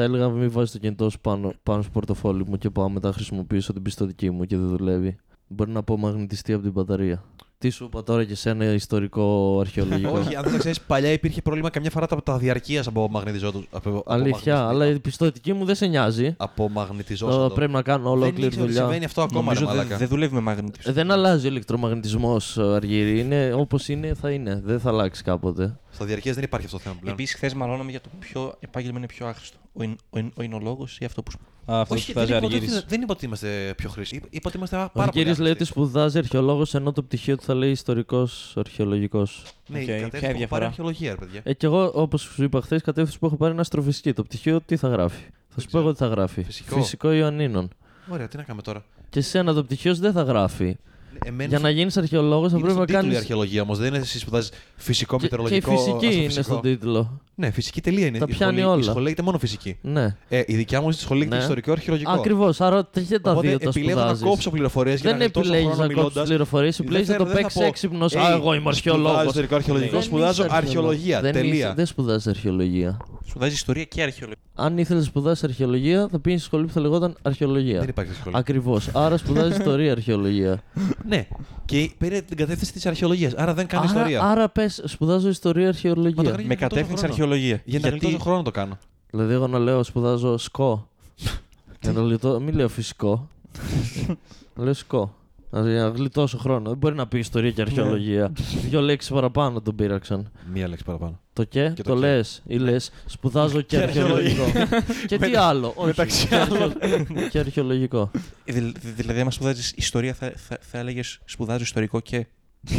Θα έλεγα μην βάζεις το κινητό σου πάνω, πάνω στο πορτοφόλι μου και πάω μετά να χρησιμοποιήσω την πιστοτική μου και δεν δουλεύει. Μπορεί να πω μαγνητιστεί από την μπαταρία. Τι σου είπα τώρα και σε ένα ιστορικό αρχαιολογικό. Όχι, αν δεν το ξέρεις, παλιά υπήρχε πρόβλημα καμιά φορά τα, τα διαρκείας από μαγνητιζόντου. Από, Αλήθεια, αλλά η πιστοτική μου δεν σε νοιάζει. Από Το μαγνητιζόντου. πρέπει να κάνω Δεν ολόκληρη ήξερα ότι δουλειά. συμβαίνει αυτό ακόμα, Νομίζω ρε δεν μαλάκα. δεν δουλεύει με μαγνητισμό. Ε, Δεν αλλάζει ο ηλεκτρομαγνητισμός, Αργύρι. Είναι όπως είναι, θα είναι. Δεν θα αλλάξει κάποτε. Στα διαρκεία δεν υπάρχει αυτό το θέμα πλέον. Επίσης, χθες μαλώναμε για το ποιο επάγγελμα είναι πιο άχρηστο. Ο, ιν- ο, ιν- ο εινολόγο ή αυτό που. σπ- Α, αυτός που Όχι, δεν σπουδάζει είπα, ότι- Αργύρης. δεν είπα ότι είμαστε πιο χρήσιμοι. Είπα ότι είμαστε Ο πάρα πολύ. Αργύρι λέει ότι άχρηστοι. σπουδάζει αρχαιολόγος ενώ το πτυχίο του θα λέει ιστορικός αρχαιολογικός. Ναι, Οκ, η ποια κατεύθυνση που είναι η έχω διαφορά; πάρει αρχαιολογία, ρε παιδιά. Ε, και εγώ, όπως σου είπα χθες, κατεύθυνση που έχω πάρει είναι αστροφυσική. Το πτυχίο τι θα γράφει; Θα σου πω ξέρω. εγώ τι θα γράφει. Φυσικό. Φυσικό Ιωαννίνων. Ωραία, τι να κάνουμε τώρα. Και εσένα το πτυχίο σου δεν θα γράφει. Εμένα Για να γίνεις αρχαιολόγος θα είναι πρέπει να στον τίτλο κάνει. η αρχαιολογία όμως. Δεν είναι εσύ σπουδάζει φυσικό, Και, και η μετεωρολογικό. φυσική είναι αστροφυσικό. στον τίτλο. Ναι, φυσική τελεία είναι. Τα Η πιάνει σχολή- όλα. Η σχολή λέγεται μόνο φυσική. Ναι. Ε, η δικιά μου στη σχολή λέγεται Ναι. ιστορικό αρχαιολογικό. Ακριβώς. Άρα και τα Οπότε δύο τα επιλέγω να σπουδάζεις. κόψω πληροφορίες για Δεν να γλιτώσω επιλέγεις χρόνο να κόψεις μιλώντας. πληροφορίες, επιλέγει να το Δεν θα παίξεις πω, έξυπνος. «Hey, Α, εγώ είμαι αρχαιολόγος. Σπουδάζω ιστορικό αρχαιολογικό, σπουδάζω αρχαιολογία. Δεν, Τελεία. είσαι- δεν σπουδάζεις αρχαιολογία. Σπουδάζει ιστορία και αρχαιολογία. Αν ήθελες να σπουδάσεις αρχαιολογία, θα πήγαινες στη σχολή που θα λεγόταν αρχαιολογία. Δεν υπάρχει σχολή. Ακριβώς. Άρα σπουδάζεις ιστορία αρχαιολογία. Ναι. Και πήρε την κατεύθυνση της αρχαιολογίας. Άρα δεν κάνει άρα, ιστορία. άρα πες, σπουδάζω ιστορία Μα το αρχαιολογία. κάνει- Με γλιτώσω κατεύθυνση χρόνο. Αρχαιολογία. Για να γλιτώσω χρόνο το κάνω. Δηλαδή, εγώ να λέω σπουδάζω σκό. Για να γλιτώ... Μην λέω φυσικό. λέω σκό. Δηλαδή, για να γλιτώσω χρόνο. Δεν μπορεί να πει ιστορία και αρχαιολογία. Δύο λέξεις παραπάνω τον πήραξαν. Μία λέξη παραπάνω. Το και, Και το, το και. λες ή λες, σπουδάζω και Και αρχαιολογικό. και τι άλλο; Όχι, μεταξύ και, αρχαιο- και αρχαιολογικό. Ε, δη- Δηλαδή, άμα σπουδάζεις ιστορία, θα, θα, θα έλεγες σπουδάζω ιστορικό και.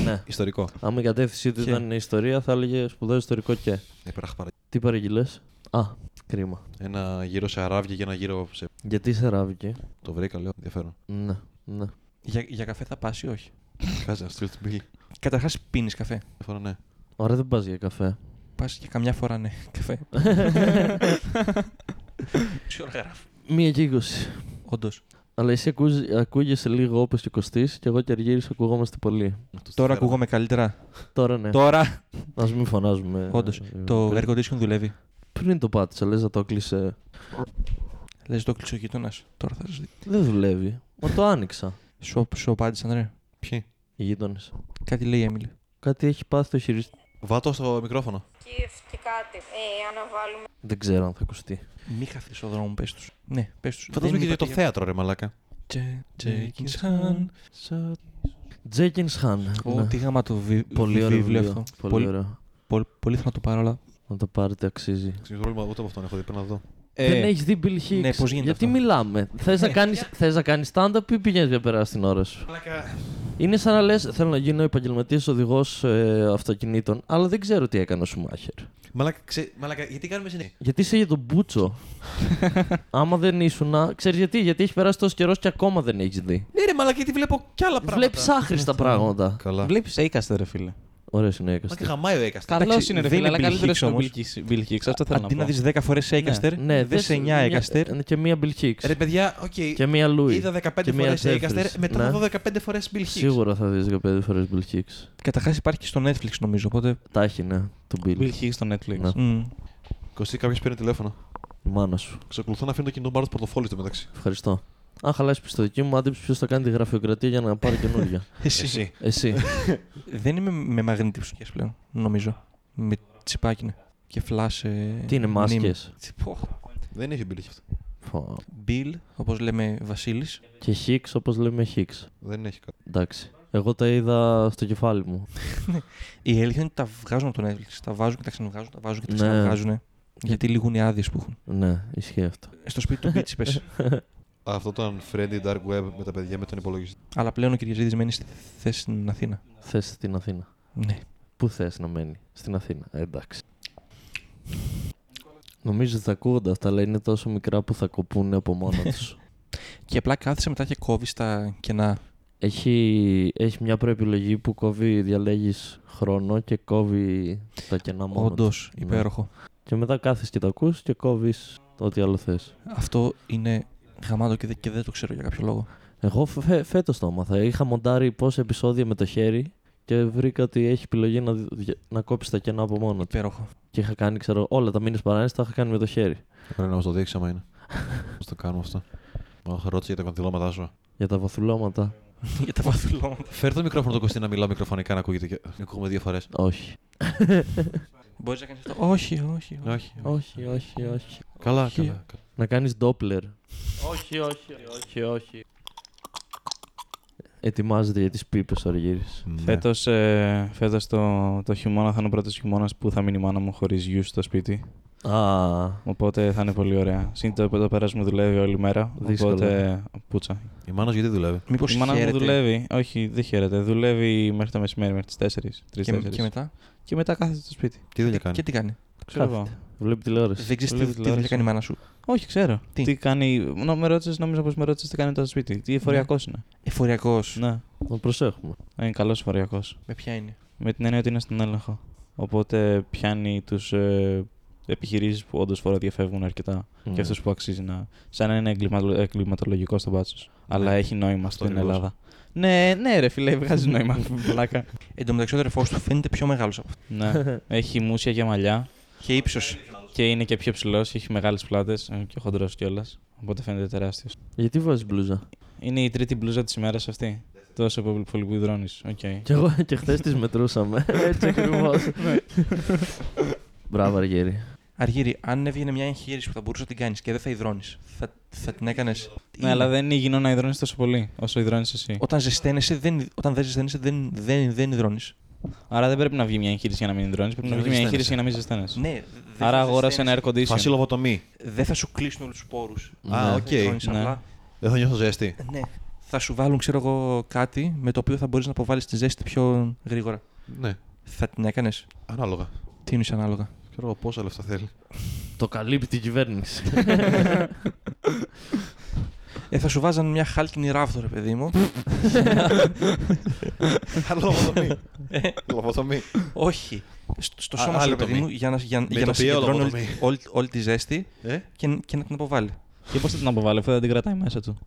Ναι. Ιστορικό. Άμα η κατεύθυνσή του Και. ήταν ιστορία, θα έλεγε σπουδάζω ιστορικό και. Έπραχα παρα... Τι παραγγείλε. Α, κρίμα. Ένα γύρο σε αράβια και ένα γύρο σε. Γιατί σε ράβηκε. Το βρήκα, λέω. Ενδιαφέρον. Ναι, ναι. Για, για καφέ θα πας ή όχι; Κάτσε να στείλω την πύλη. Καταρχάς, πίνεις καφέ; Ενδιαφέρον, ναι. Ωραία, δεν πας για καφέ. Πας και καμιά φορά ναι, καφέ. Τι ώρα γράφει. Μία και είκοσι. Όντως. Αλλά εσύ ακούς, ακούγεσαι λίγο όπως και κοστί και εγώ και Αργύρης ακουγόμαστε πολύ. Αυτός Τώρα στη ακούγομαι καλύτερα. Τώρα ναι. Τώρα. Α μην φωνάζουμε. Όντως. Ε, Το πριν- air condition δουλεύει. Πριν το πάτησα, λες να το κλείσε. Λες το κλείσει ο γείτονας. Τώρα θα σα δεις. Δεν δουλεύει. Μα το άνοιξα. Σου, σου απάντησαν, ρε. Ποιοι; Οι γείτονες. Κάτι λέει η Έμιλη. Κάτι έχει πάθει το χειριστής. Βάτω στο μικρόφωνο. και κάτι. Ε, αναβάλουμε. Δεν ξέρω αν θα ακουστεί. Μη χαθείς στον δρόμο, πες τους. Ναι, πες τους. Φαντάζομαι και για το θέατρο, ρε Μαλάκα. Τζέκινς Χάν. Ω, τι γάμα το βι... Πολύ βι- ωραίο βιβλίο βιβλίο. αυτό. Πολύ Πολύ, ωραίο. πολύ, πολύ θέλω να το πάρω, αλλά. Να το πάρετε, αξίζει. Ξέρω πρόβλημα, ούτε από αυτόν έχω δει. Πρέπει να δω. Ε, Δεν έχεις δει Bill Hicks. ναι, πώς γίνεται Γιατί αυτό; μιλάμε. Θες να κάνεις θες να κάνεις stand-up ή πηγαίνεις για περάσει την ώρα σου; Είναι σαν να λες: Θέλω να γίνω επαγγελματίας οδηγός ε, αυτοκινήτων, αλλά δεν ξέρω τι έκανε ο Σουμάχερ. Μαλάκα, ξέ... Μαλάκα, γιατί κάνουμε συνέχεια; Γιατί είσαι για τον Μπούτσο. Άμα δεν ήσουν. Ξέρεις γιατί, γιατί έχει περάσει τόσος καιρός και ακόμα δεν έχεις δει. Ναι, ρε Μαλάκα, γιατί βλέπω κι άλλα πράγματα. Βλέπει άχρηστα πράγματα. Καλά. Βλέπει Έικαστε, ρε φίλε. Ωραίος είναι Μα έκαστη. και χαμάει ο Έκαστα. Καλός Εντάξει, είναι, ρε δεν φίλε, είναι αλλά Bill καλύτερος Hicks είναι ο όμως. Bill Hicks. Bill Hicks, αυτό θέλω να Αντί να πω. δεις 10 φορές Έικαστερ, Ναι, δες σε 9 Έικαστερ. Και μία Bill Hicks. Ρε παιδιά, οκ. Και μία Λούι. Είδα 15 και μία φορές Jeffries. Έκαστερ, μετά Ναι. θα δω 15 φορές Bill Hicks. Σίγουρα θα δεις 15 φορές Bill Hicks. Καταρχάς υπάρχει και στο Netflix νομίζω. Οπότε. Τα έχει, ναι, το Bill. Bill Hicks στο Netflix. Ναι. μμ. Κωστή, κάποιος παίρνει τηλέφωνο. Η μάνα σου. Ξεκολουθώ να αφήνω το κινητό μπάρο στο πορτοφόλι του μεταξύ. Ευχαριστώ. Αν χαλάσει πιστοτική μου, άντεψε ποιος θα κάνει τη γραφειοκρατία για να πάρει καινούργια. Εσύ. Εσύ. Δεν είμαι με μαγνητικέ πλέον, νομίζω. Με τσιπάκι είναι. Και φλάσ. Τι είναι, μάσκες; Δεν έχει Bill αυτό. Bill, όπως λέμε Βασίλης. Και Hicks όπως λέμε Hicks. Δεν έχει κάτι. Εντάξει. Εγώ τα είδα στο κεφάλι μου. Η αλήθεια είναι ότι τα βγάζουν από το Netflix. Τα βάζουν και τα ξαναβγάζουν, τα βάζουν και τα Ναι. ξαναβγάζουν. Γιατί λήγουν οι άδειες που έχουν. Ναι, ισχύει αυτό. Στο σπίτι του Beach πες. Αυτό το unfriendly dark web με τα παιδιά με τον υπολογιστή. Αλλά πλέον ο Κυριαζίδης μένει στη θέση στην Αθήνα. Θες στην Αθήνα. Ναι. Πού θες να μένει, στην Αθήνα. Ε, εντάξει. Νομίζω ότι θα ακούγονται αυτά, αλλά είναι τόσο μικρά που θα κοπούνε από μόνο τους. Και απλά κάθισε μετά και κόβει τα κενά. έχει, έχει μια προεπιλογή που κόβει, διαλέγεις χρόνο και κόβει τα κενά μόνο. Όντως, τους. Ναι. υπέροχο. Και μετά κάθεσαι και τα ακούς και κόβεις ό,τι άλλο θες. Αυτό είναι γαμάτο και, δε- και δεν το ξέρω για κάποιο λόγο. Εγώ φε, φέτος το έμαθα. Είχα μοντάρει πόσα επεισόδια με το χέρι και βρήκα ότι έχει επιλογή να, δι- να κόψει τα κενά από μόνο του. Υπέροχο. Και είχα κάνει, ξέρω, όλα τα μήνες παράνοιση τα είχα κάνει με το χέρι. Πρέπει να μας το δείξει άμα είναι. Πώς το κάνουμε αυτό. Αχ, ρώτησε για τα κοντιλώματά σου. Για τα βαθουλώματα. Για τα βαθουλώματα. Φέρ το μικρόφωνο το Κωστή να μιλάω μικροφωνικά να ακούγεται. και- Να ακούγουμε δύο φορές. Όχι. Μπορείς να κάνεις αυτό; Όχι, όχι. Όχι. Όχι, όχι, όχι. Καλά, Όχι. καλά. Να κάνεις Doppler. όχι, όχι, όχι, όχι. Ετοιμάζεται για τις πίπες ο Αργύρης. Ναι. Φέτος, ε, φέτος το, το χειμώνα θα είναι ο πρώτος χειμώνας που θα μείνει η μάνα μου χωρίς γιους στο σπίτι. Α, Οπότε θα είναι πολύ ωραία. Συν το το πέρας μου δουλεύει όλη μέρα. Δύσκολο. Οπότε πούτσα. Η μάνα σου γιατί δουλεύει; Μήπως η μάνα μου δουλεύει; Όχι, δεν χαίρεται. Δουλεύει μέχρι το μεσημέρι, μέχρι τις 4. 3 Και, και μετά; Και μετά κάθεται στο σπίτι. Τι δουλειά κάνει; Και τι κάνει; Ξέρω εγώ. κάθεται. Βλέπει τηλεόραση. Δεν ξέρεις τι, Βλέπει τι δουλειά τηλεόραση. κάνει η μάνα σου. Όχι, ξέρω. Τι; Τι, κάνει. Νο, με ρώτησες, νόμιζα πως με ρώτησες τι κάνει τώρα στο σπίτι. Τι εφοριακός είναι. Εφοριακός. Ναι, Να προσέχουμε. είναι καλός εφοριακός. Με ποια είναι; Με την έννοια ότι είναι στον έλεγχο. Οπότε πιάνει τους ε, επιχειρήσεις που όντως φοροδιαφεύγουν αρκετά Μμ. και αυτούς που αξίζει να. σαν να είναι εγκληματο- εγκληματολογικός στον μπάτσο. Αλλά έχει νόημα αυτό στην ακριβώς. Ελλάδα. Ναι, ναι, ρε φίλε, βγάζει νόημα. Πλάκα. Εν τω μεταξύ ο αδερφός του φαίνεται πιο μεγάλος από αυτό. ναι. Έχει μουσια και μαλλιά Και ύψος. και είναι και πιο ψηλός. Έχει μεγάλες πλάτες και χοντρός κιόλας. Οπότε φαίνεται τεράστιος. Γιατί βάζεις μπλούζα; Είναι η τρίτη μπλούζα της ημέρας αυτή. Τόσο πολύ, πολύ που υδρώνεις. Οκ. Κι εγώ και χθες τις μετρούσαμε. Έτσι ακριβώς. Μπράβο, Αργύρη. Αργύρι, αν έβγαινε μια εγχείρηση που θα μπορούσε να την κάνεις και δεν θα υδρώνεις, θα, θα την έκανες; Ναι, αλλά δεν είναι υγιεινό να υδρώνεις τόσο πολύ όσο υδρώνεις εσύ. Όταν ζεσταίνεσαι, δεν, όταν δεν ζεσταίνεσαι, δεν, δεν, δεν υδρώνεις. Άρα δεν πρέπει να βγει μια εγχείρηση για να μην υδρώνει. Πρέπει Για να να βγει μια μην εγχείρηση για να μην ζεσταίνεσαι. Ναι, δεν Άρα θα αγόρασε ένα ζεσταίνεσαι. air Φάση condition. λογοτομή. Δεν θα σου κλείσουν όλους τους πόρου. Α, οκ. Ναι. Απλά Δεν θα νιώθω ζέστη. ναι. Θα σου βάλουν, ξέρω εγώ, κάτι με το οποίο θα μπορείς να αποβάλεις τη ζέστη πιο γρήγορα. Ναι, Θα την έκανες; ανάλογα. Τι είναι ανάλογα; Ξέρω εγώ πόσα λεφτά θέλει. Το καλύπτει η κυβέρνηση. Ε, θα σου βάζαν μια χάλκινη ράβδο, ρε παιδί μου. Λογοτομή. Λογοτομή. Όχι. Στο, στο Α, σώμα σου, άλλη ρε παιδί τομή. μου, για να, για, Με για να ητοποιώ συγκεντρώνει όλη, λογοτομή. όλη, όλη τη ζέστη Ε, και, και να την αποβάλει. Και πώς θα την αποβάλει, αφού δεν την κρατάει μέσα του.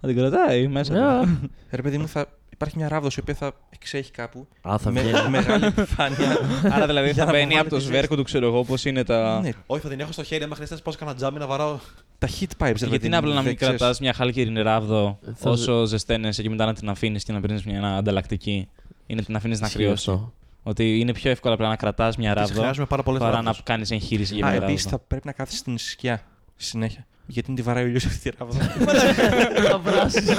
Θα την κρατάει μέσα του. Ρε παιδί μου, θα υπάρχει μια ράβδος η οποία θα εξέχει κάπου. Α, θα με βγαίνει. μεγάλη επιφάνεια. Άρα δηλαδή Για θα να μπαίνει αποβάλει από το τη σβέρκο του, ξέρω εγώ πώς είναι τα. ναι, Όχι, θα την έχω στο χέρι. Άμα χρειάζεται να πάω σε κανένα τζάμι να βαράω. τα heat pipes, ρε Γιατί παιδί είναι μου, απλά να μην δεν ξέρεις. κρατάς μια χάλκινη ράβδο Θα όσο ζεσταίνεσαι και μετά να την αφήνεις και να παίρνεις μια ανταλλακτική. Ή να την αφήνεις να Ισχύει κρυώσει. αυτό. Ότι είναι πιο εύκολο απλά να κρατάς μια Τις ράβδο χρειάζομαι πάρα πολλές παρά φορέ. να κάνεις εγχείρηση για Α, μια επίσης ράβδο. θα πρέπει να κάθεσαι στην σκιά συνέχεια. Γιατί την τη βαράει ο ήλιος αυτή τη ράβδο. Θα βράσεις.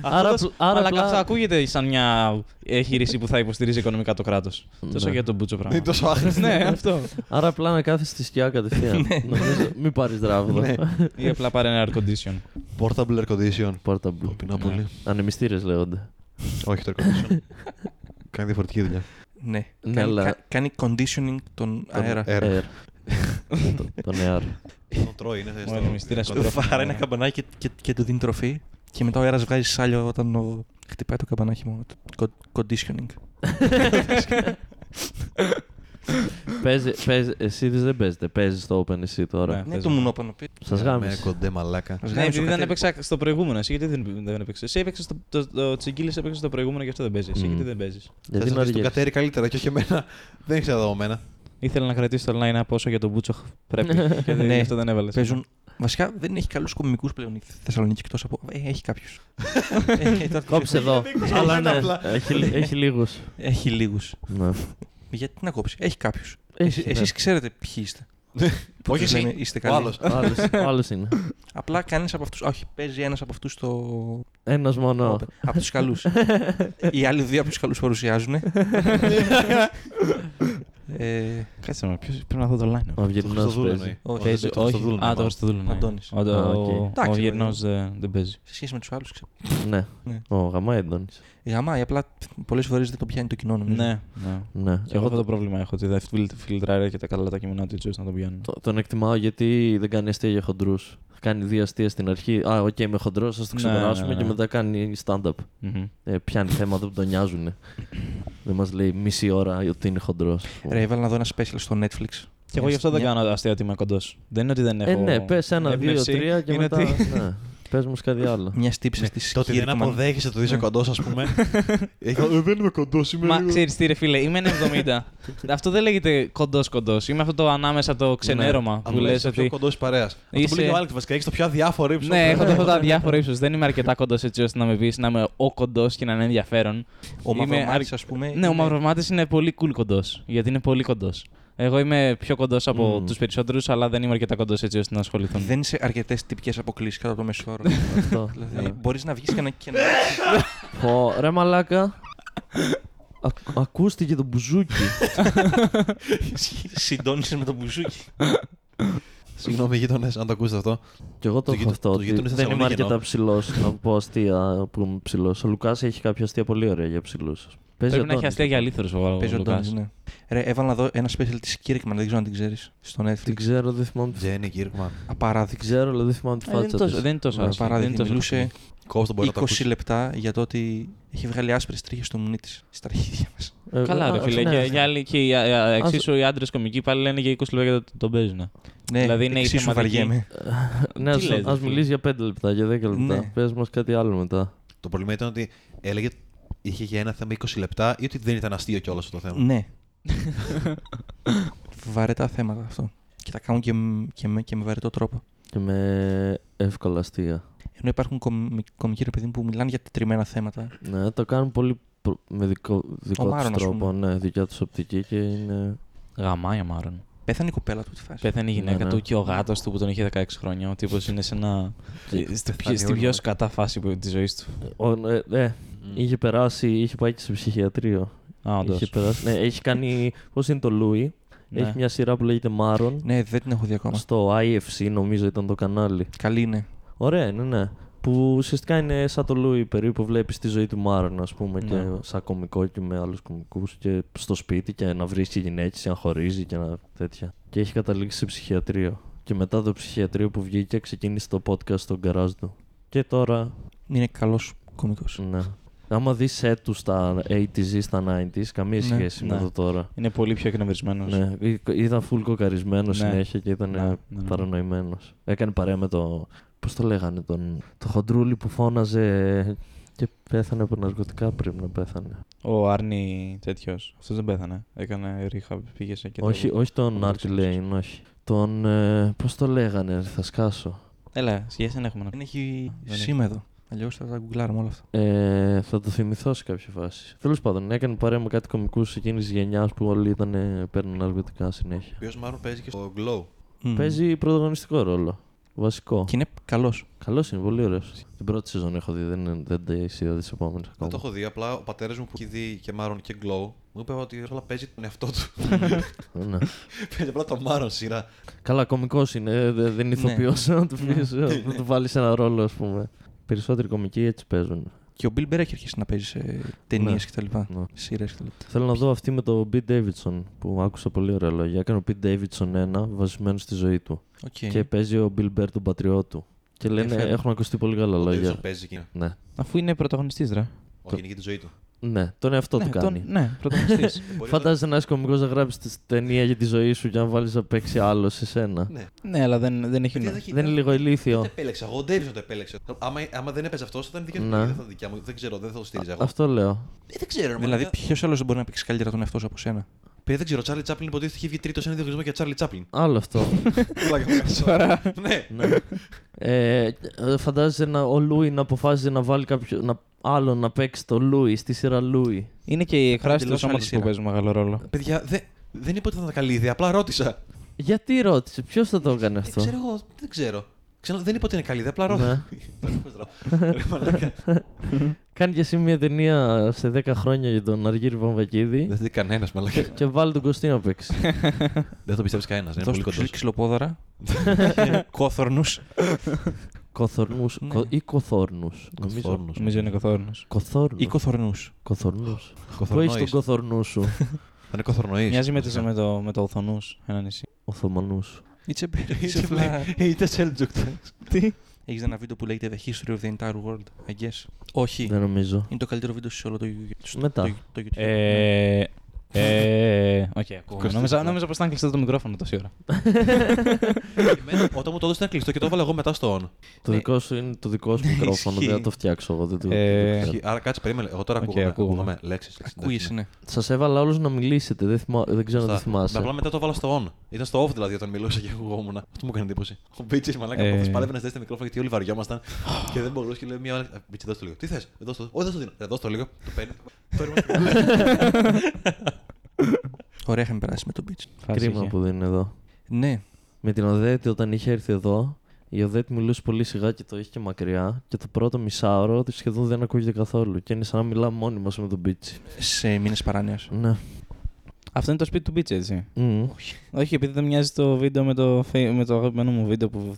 Άρα, Αυτό- πλ- άρα Αλλά απλά- αυτό ακούγεται σαν μια εγχείρηση που θα υποστηρίζει οικονομικά το κράτος. Τόσο Ναι. για τον Μπούτσο Είναι πράγμα. τόσο άχρηστη. ναι, αυτό. Άρα απλά να κάθεσαι στη σκιά κατευθείαν. Νομίζω, μην πάρεις ράβδο. Ναι. Ή απλά πάρε ένα air condition. Portable air condition. Portable. Πεινά πολύ. Ανεμιστήρες λέγονται. Όχι το air condition. Κάνει διαφορετική δουλειά. ναι. Ναι, κάνει, αλλά- κα- κάνει conditioning τον αέρα. Air. Air. Το- Τον air. Τον τρώει, είναι Ο ανεμιστήρας στο- του τρόφιμο. Βαράει ένα καμπανάκι και, και, και του δίνει τροφή. Και μετά ο αέρας βγάζει σάλιο όταν ο... χτυπάει το καμπανάκι μόνο του. Co- Conditioning. Παίζει, παίζει, εσύ δεν παίζετε. Παίζεις στο Open εσύ τώρα. Ναι. Ναι, παίζω. το μονόπανο. Σας Με γάμισε. κοντέ μαλάκα. Μας Ναι, γάμισε ο επειδή δεν Κατέλης. έπαιξα στο προηγούμενο. Εσύ γιατί δεν, δεν έπαιξες; Εσύ έπαιξες στο. Το, το, Τσιγκίλης έπαιξε στο προηγούμενο και αυτό δεν παίζεις. Εσύ Μμ. γιατί δεν παίζεις; Γιατί Θες είναι να δεις τον αργές. Κατέρι καλύτερα και όχι εμένα. Δεν ξέρω από μένα. Ήθελα να κρατήσει το line-up όσο για τον Μπούτσοχ πρέπει. και δεν, Ναι. γι' αυτό δεν έβαλες. Παίζουν. Βασικά δεν έχει καλούς κομικούς πλέον η Θεσσαλονίκη εκτός από. Ε, έχει κάποιους. Κόψε εδώ. Αλλά ναι, απλά. έχει, λι- έχει λίγους. Έχει λίγους. Ναι. Γιατί να κόψεις. Έχει κάποιους. Έχει, ναι. Εσείς ξέρετε ποιοι είστε. Που Όχι τους εσύ. λένε, Είστε Ο καλοί. άλλος. Άλλος, άλλος είναι. Απλά κανεί από αυτού. Όχι, παίζει ένας από αυτούς στο. Ένας μόνο. από τους καλούς. Οι άλλοι δύο από τους καλούς παρουσιάζουν. Ε, Κάτσε με, ποιος πρέπει να δω το line-up. Ο Αυγερινός Χριστοδούλου παίζει. εννοεί. όχι, Παίζει, το όχι. Χριστοδούλου, Α, ναι, το Χριστοδούλου. ναι. Αντώνης. Ο, ο, Α, οκ. ο, Εντάξει, ο ρε, Γερνός δεν, δεν παίζει. σε σχέση με τους άλλους. Ναι. Ναι. Ο Γαμάη Αντώνης. Η γαμάει, απλά πολλές φορές δεν το πιάνει το κοινό νομίζω. Ναι, ναι. Ναι. Και εγώ αυτό το πρόβλημα έχω. Ότι δεν φιλ- φιλτράρει αρκετά καλά τα κείμενά του, έτσι ώστε να το πιάνουν. το- τον εκτιμάω γιατί δεν κάνει αστεία για χοντρούς. Κάνει δύο αστεία στην αρχή. Α, οκ, είμαι χοντρός, ας το Ναι, ξεπεράσουμε ναι, ναι. και μετά κάνει stand-up. Μμμ. Ε, πιάνει θέματα που τον νοιάζουν. Δεν μας λέει μισή ώρα ότι είναι χοντρός. Ρε, έβαλα να δω ένα special στο Netflix. Και εγώ γι' αυτό δεν Μια- κάνω αστεία ότι είμαι κοντός. Δεν είναι ότι δεν έχω. Ε, ναι, πες ένα, δύο, έμπνευση. τρία και είναι μετά. ότι- ναι. Πες μου κάτι άλλο. Μια τύψη τη Το ότι δεν αποδέχεσαι το είσαι Ναι. κοντός, ας πούμε. Έχει- «Ε, Δεν είμαι κοντός, είμαι. Μα λίγο». ξέρεις τι, ρε φίλε, είμαι 1,70. αυτό δεν λέγεται κοντό-κοντό. Είμαι αυτό το ανάμεσα το ξενέρωμα Αν που μου λες λες, ο πιο ότι. κοντός της παρέας. Αυτό που Είσαι- λέει ο Άλεξ βασικά έχεις το πιο αδιάφορο ύψος. Ναι, έχω αυτό το αδιάφορο ύψος. Δεν είμαι αρκετά κοντός έτσι ώστε να με πει να είμαι ο κοντός και να είναι ενδιαφέρον. Ο Είμαι Μαυρομάτης, αρ- ας πούμε. Ναι, ο είναι- Μαυρομάτης είναι πολύ cool κοντός. Γιατί είναι πολύ κοντός. Εγώ είμαι πιο κοντός από Μμμ. τους περισσότερους, αλλά δεν είμαι αρκετά κοντός έτσι ώστε να ασχοληθούν. Δεν είσαι αρκετές τυπικές αποκλήσεις κατά το μέσο όρο. Αυτό. δηλαδή, μπορείς να βγεις και να. Και να... Πω, ρε μαλάκα. Α- ακούστηκε το μπουζούκι. Συντόνισες με το μπουζούκι. Συγγνώμη, γείτονες, αν το ακούσετε αυτό. Και εγώ το Το έχω γείτο- αυτό. το ότι γείτονες στη δεν είμαι Θεσσαλονίκη αρκετά ψηλός να πω αστεία που είμαι ψηλός. Ο Λουκάς έχει κάποια αστεία πολύ ωραία για ψηλούς. Πρέπει να έχει αστεία για αλήθωρου ο Παίζει ο Λουκάς. Αντώνης, ναι. Ρε, έβαλα να δω ένα special της Κίρκμαν, δεν ξέρω αν την ξέρεις. Στο Την Netflix. ξέρω, δεν θυμάμαι. Τζένι Κίρκμαν. Την Απαράδεκτη. ξέρω, αλλά δεν θυμάμαι τη Ε, Δεν είναι φάτσα τόσο- της. δεν είναι τόσο Ναι, άσχημη, δεν είναι Απαράδεκτη. τόσο Μιλούσε Κόστο μπορεί να το 20 ακούσεις. λεπτά για το ότι έχει βγάλει άσπρες τρίχες στο μουνί της. Στα αρχίδια μας. Ε, Καλά, ε, ρε φίλε. ναι. Και, για άλλοι- και οι- α- α- εξίσου οι άντρες κομικοί πάλι λένε για 20 λεπτά γιατί το- τον παίζουν. Ναι, Δηλαδή είναι η εξίσου θεματική- βαριέμαι. Ναι, Τι ας, λες, ρε ας φίλε; μιλήσεις για 5 λεπτά, για 10 λεπτά. Ναι. Πες μας κάτι άλλο μετά. Το πρόβλημα ήταν ότι έλεγε είχε για ένα θέμα 20 λεπτά ή ότι δεν ήταν αστείο κιόλας αυτό το θέμα; Ναι. Βαρετά θέματα αυτό. Και τα κάνουν και, μ- και, με, και με βαρετό τρόπο. Και με εύκολα αστεία. Ενώ υπάρχουν κομι- κομικοί ρε παιδί μου που μιλάνε για τετριμένα θέματα. Ναι, το κάνουν πολύ προ- με δικό, δικό τους Μάρον, ας τρόπο. πούμε. Ναι, δικιά τους οπτική και είναι... Γαμάει ο Μάρον. Πέθανε η κοπέλα του τη φάση. Πέθανε η γυναίκα Ναι, ναι. του και ο γάτος του που τον είχε 16 χρόνια. Ο τύπος είναι σε ένα. Και στη, πεθάνει στην όλη πιο μέρα. σκατά φάση της ζωής του. Ο, ε, ε, είχε περάσει, είχε πάει και σε ψυχιατρίο. Α, όντως. Είχε περάσει, ναι, έχει κάνει, πώς είναι το Λούι. Ναι. Έχει μια σειρά που λέγεται Μάρον. Ναι, δεν την έχω δει ακόμα. Στο IFC νομίζω ήταν το κανάλι. Καλή είναι. Ωραία είναι, ναι. Που ουσιαστικά είναι σαν το Λούι περίπου, βλέπεις τη ζωή του Μάρον, ας πούμε, Ναι. και σαν κωμικό και με άλλους κωμικούς και στο σπίτι και να βρίσκει γυναίκες, να χωρίζει και να τέτοια. Και έχει καταλήξει σε ψυχιατρίο. Και μετά το ψυχιατρίο που βγήκε, ξεκίνησε το podcast στον γκαράζ του. Και τώρα, Είναι καλός κωμικός. ναι. Άμα δεις set του στα 80s ή στα 90s, καμία Ναι, σχέση με ναι. το τώρα. Είναι πολύ πιο εκνευρισμένος. Ναι, ή- ήταν full κοκαρισμένος Ναι. συνέχεια και ήταν Ναι, ναι, ναι. παρανοημένος. Έκανε παρέα με το. Πώς το λέγανε, τον. Το χοντρούλι που φώναζε και πέθανε από ναρκωτικά πριν να πέθανε. Ο Άρνη τέτοιος. Αυτός δεν πέθανε. Έκανε ρίχα, πήγες σε και όχι, το... όχι τον το Άρτι βρίσκεις. Λέιν, όχι. Τον. Ε, Πώς το λέγανε, ρε, θα σκάσω. Έλα, σχέση δεν έχουμε να Δεν έχει δεν έχει. σήμα εδώ. Αλλιώς θα τα γκουγκλάρουμε όλα αυτά. Ε, θα το θυμηθώ σε κάποια φάση. Τέλος πάντων, έκανε παρέα με κάτι κομικούς εκείνης της γενιάς που όλοι ήταν, ε, παίρνουν ναρκωτικά συνέχεια. Ο οποίος μάλλον παίζει και στο Glow. Μμμ. Παίζει πρωταγωνιστικό ρόλο. Βασικό. Και είναι καλός. Καλός είναι, πολύ ωραίος. Την πρώτη σεζόν έχω δει, δεν, δεν τα είδα τι επόμενε Δεν ακόμα. το έχω δει, απλά ο πατέρας μου που έχει δει και Μάρον και Glow μου είπε ότι όλα παίζει τον εαυτό του. Ναι. παίζει απλά το Μάρον σειρά. Καλά, κωμικός είναι. ε, δε- δεν είναι Ναι. ηθοποιός να του πεις, ε, να του βάλεις ένα ρόλο, ας πούμε. Περισσότεροι κομικοί έτσι παίζουν. Και ο Bill Burr έχει αρχίσει να παίζει σε ταινίες Ναι. κτλ. Ναι. Σειρές κτλ. Θέλω να δω αυτή με το Pete Davidson που άκουσα πολύ ωραία λόγια. Έκανε ο Pete Davidson 1 βασισμένο στη ζωή του. Οκ. Και παίζει ο Bill Burr τον πατριό του. Και λένε, Ενδιαφέρον. έχουν ακουστεί πολύ καλά Ο λόγια. Davidson παίζει εκεί. Ναι. Αφού είναι πρωταγωνιστής, ρε. Όχι, είναι και τη ζωή του. ναι, τον εαυτό ναι, του κάνει. ναι, πρωταγωνιστής. Μπορεί Φαντάζεσαι να είσαι κωμικό να γράψεις τη ταινία για τη ζωή σου και να βάλεις να παίξει άλλο σε σένα. να- Ναι. ναι, αλλά δεν, δεν έχει. Παιδιά, νο- δεν- Δεν είναι λίγο ηλίθιο. Δεν το επέλεξα. Εγώ ο Ντέιβισον το επέλεξε. Άμα, άμα δεν έπαιζε αυτός, θα ήταν δικιά του. Ναι. επιλογή, Δεν θα ήταν δικιά μου. Δεν ξέρω, δεν θα το στήριζα εγώ. Αυτό λέω. Ε, δεν ξέρω, ρε Δηλαδή, μαλάκα. ποιος άλλος δεν μπορεί να παίξει καλύτερα τον εαυτό σου από σένα; Παιδιά, δεν ξέρω. Ο Τσάρλι Τσάπλιν υποτίθεται είχε βγει τρίτος σε ένα διαγωνισμό για Τσάρλι Τσάπλιν. Άλλο αυτό. Σοβαρά. Ναι. ναι. ε, ε, φαντάζεσαι να, ο Λούι να αποφάσιζε να βάλει κάποιο, να, άλλο να παίξει το Λούι στη σειρά Λούι. Είναι και η εκφράση του Εντελώς άλλη σώματο που σειρά. παίζουν μεγάλο ρόλο. Παιδιά, δεν, δεν είπα ότι θα ήταν καλή ιδέα. Απλά ρώτησα. Γιατί ρώτησε, ποιος θα το έκανε Ε, αυτό; ξέρω εγώ, δεν ξέρω. Ξέρω, δεν είπα ότι είναι καλή ιδέα, απλά Ναι. ρώτησα. Πώς ρωτάω. Ρε μαλάκα. Κάνει και εσύ μια ταινία σε 10 χρόνια για τον Αργύρι Βαμβακίδη Δεν θέλει κανένας, μαλάκα. και βάλει τον Κωστή να παίξει. Δεν το πιστεύεις κανένας. Είναι Δώσ' πολύ του κοντός. ξυλοπόδαρα. Κόθορνους. Κοθορνούς Ναι. ή κοθόρνους. Νομίζω. Κοθόρνους. Νομίζω είναι καθόρνο. Κοθόρνους. Ή κοθορνούς. Κοθορνούς. Πού έχεις τον Κοθορνοής. κοθορνού σου, Θα είναι κοθορνοής. Μοιάζει με, τους, με, το, με το Οθονούς, ένα νησί. Οθωμανούς. It's a Είσαι φλα- Είτε Σέλτζουκ. Τι; Έχεις ένα βίντεο που λέγεται The History of the Entire World, I guess; Όχι. Δεν νομίζω. Είναι το καλύτερο βίντεο σε όλο το, στο- Μετά. το, το YouTube. Ε, Ε, οκ, ακούω. Κοστίζει Νόμιζα, πολλά. νόμιζα πως ήταν κλειστό το μικρόφωνο τόση ώρα. Εμένα, Όταν μου το έδωσε ήταν κλειστό και το έβαλα εγώ μετά στο on. Το δικό σου είναι το δικό σου μικρόφωνο, ισχύει. δεν θα το φτιάξω εγώ. Δεν το, Ε, δεν το ξέρω. Ισχύει. Άρα κάτσε, περίμενε. Εγώ τώρα Οκ, ακούγομαι. ακούγομαι. Ακούγομαι. Λέξεις. λέξεις, Ακούγεσαι, εντάξει. ναι. Σας έβαλα όλους να μιλήσετε, δεν, θυμά... δεν ξέρω αν το Σωστά. θυμάσαι. Απλά μετά το έβαλα στο on. Ήταν στο off δηλαδή όταν μιλούσα και ακουγόμουν. Αυτό μου έκανε εντύπωση. Ο Μπίτσι μαλάκα Ε. ε... πάλευε να ζητήσει το μικρόφωνο γιατί όλοι βαριόμασταν και δεν μπορούσε και λέει μια ώρα. Μπίτσι, δώσ' το λίγο. Τι θες, δώσ' το. Όχι, δώσ' το δίνω. Ε, δώσ' το λίγο. Το παίρνει. Τώρα είμαστε- Ωραία είχαμε περάσει με τον beach. Φάση Κρίμα είχε. που δεν είναι εδώ. Ναι. Με την Οδέτη όταν είχε έρθει εδώ, η Οδέτη μιλούσε πολύ σιγά και το είχε και μακριά. Και το πρώτο μισάωρο τη σχεδόν δεν ακούγεται καθόλου. Και είναι σαν να μιλάμε μόνοι μα με τον Μπίτσι. Σε μήνες παράνοιας. Ναι. Αυτό είναι το σπίτι του Μπίτσι, έτσι. Μμμ. Όχι, επειδή δεν μοιάζει το βίντεο με το, φε- με το αγαπημένο μου βίντεο που.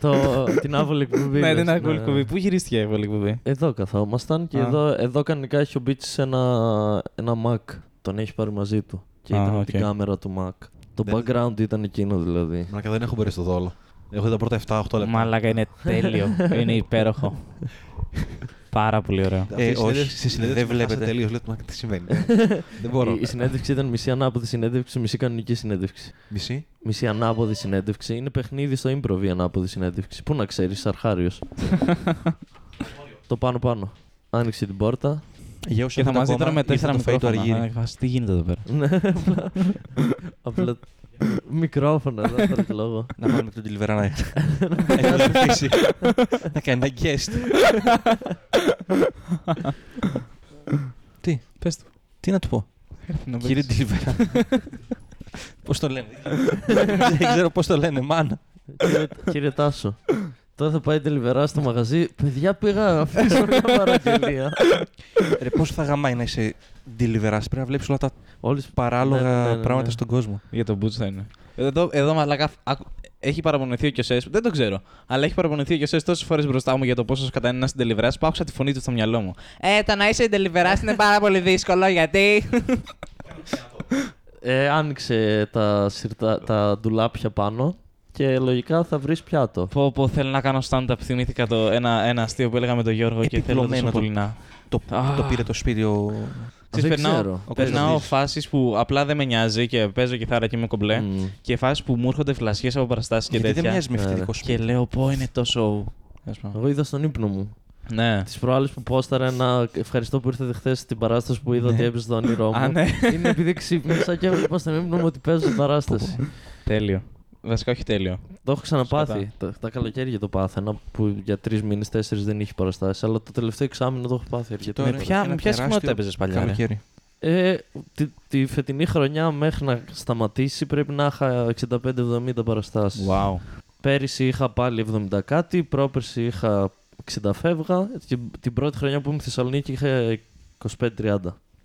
το, την άβολη εκπομπή. ναι, λες, την άκουσα εκπομπή. Πού γυρίστηκε η άβολη εκπομπή; Εδώ καθόμασταν και Α. εδώ, εδώ κανονικά έχει ο Μπίτσι ένα, ένα Mac. Τον έχει πάρει μαζί του. Και Α, ήταν με οκ. την κάμερα του Mac. Το Δεν- background ήταν εκείνο δηλαδή. Μαλάκα δεν έχω μπορέσει το δω όλο. Έχω δει τα πρώτα 7-8 λεπτά. Μαλάκα είναι τέλειο. είναι υπέροχο. Πάρα πολύ ωραίο. Αυτή η Ε, συνέντευξη- όχι, στη συνέντευξη δεν με χάσα βλέπετε. τελείως. Λέω, «Μα, τι συμβαίνει; Δεν μπορώ. Η, η συνέντευξη ήταν μισή ανάποδη συνέντευξη, μισή κανονική συνέντευξη. Μισή; Μισή ανάποδη συνέντευξη. Είναι παιχνίδι στο improv η ανάποδη συνέντευξη. Πού να ξέρεις, αρχάριος. το πάνω πάνω. Άνοιξε την πόρτα. Για όσοι Και θα δεν μα δει ακόμα, τώρα με ήρθε τέσσερα το φαΐ του μικρόφωνα. Αργύρι. Α, φάση, Τι γίνεται εδώ πέρα. Ναι, απλά. απλά μικρόφωνα, δεν θα το λόγο. Να βάλουμε τον Τιλιβερά να ευχαριστήσει. Να κάνει ένα guest. Τι, Πες του. τι να του πω; Να Κύριε παίξεις. Τιλιβερά. Πώς το λένε; Δεν ξέρω πώς το λένε, μάνα. κύριε, κύριε Τάσο. Τώρα θα πάει τελειβερά στο μαγαζί. Παιδιά, πήγα να αφήσω μια παραγγελία. Ρε, πώς θα γαμάει να είσαι Deliverance, πρέπει να βλέπεις όλα τα Όλες παράλογα Ναι, ναι, ναι, ναι. πράγματα στον κόσμο. Για τον Boots θα είναι. Εδώ, εδώ μαλάκα, άκου- έχει παραπονεθεί ο Κιωσές, δεν το ξέρω, αλλά έχει παραπονεθεί ο Κιωσές τόσες φορές μπροστά μου για το πόσο κατά είναι ένα συντελιβερά που άκουσα τη φωνή του στο μυαλό μου. Ε, το να είσαι συντελιβερά είναι πάρα πολύ δύσκολο γιατί; Ε, άνοιξε τα, σιρτα, τα ντουλάπια πάνω και λογικά θα βρεις πιάτο. πω, πω, θέλω να κάνω stand-up. Θυμήθηκα το, ένα, ένα αστείο που έλεγα με τον Γιώργο και θέλω τόσο Επιπλωμένο το- πολύ να. Το, Α. το πήρε το σπίτι ο... Ξέρεις, Δεν περνάω, ξέρω. Ο περνάω Κωνσταντής. φάσεις που απλά δεν με νοιάζει και παίζω κιθάρα και είμαι κομπλέ. Μμ. Και φάσεις που μου έρχονται φλασιέ από παραστάσεις και Γιατί δεν τέτοια. μοιάζει με Ναι, ευθυντικό ρε. σπίτι. Και λέω, πω, είναι τόσο. Ας πούμε. Εγώ είδα στον ύπνο μου. Ναι. Τις προάλλες που πόσταρα ένα. Ευχαριστώ που ήρθατε χθες στην παράσταση που είδα Ναι. ότι έπαιζε το όνειρό μου. Α, ναι. Είναι επειδή ξύπνησα και έβλεπα στον ύπνο μου ότι παίζω στην παράσταση. Τέλειο. Βασικά, όχι τέλειο. Το έχω ξαναπάθει. Σκατά. Τα, τα καλοκαίρια το πάθαινα που για τρεις μήνες, τέσσερις δεν είχε παραστάσεις. Αλλά το τελευταίο εξάμεινο το έχω πάθει αρκετά. Τώρα Με ποια- ένα με ποια συχνότητα τεράστιο έπαιζες παλιά, ρε; καλοκαίρι. Ε, τη, τη φετινή χρονιά μέχρι να σταματήσει πρέπει να είχα 65-70 παραστάσεις. Wow. Πέρυσι είχα πάλι 70 κάτι, πρόπερσι είχα 60 φεύγα. Και την πρώτη χρονιά που ήμουν στη Θεσσαλονίκη είχα 25-30.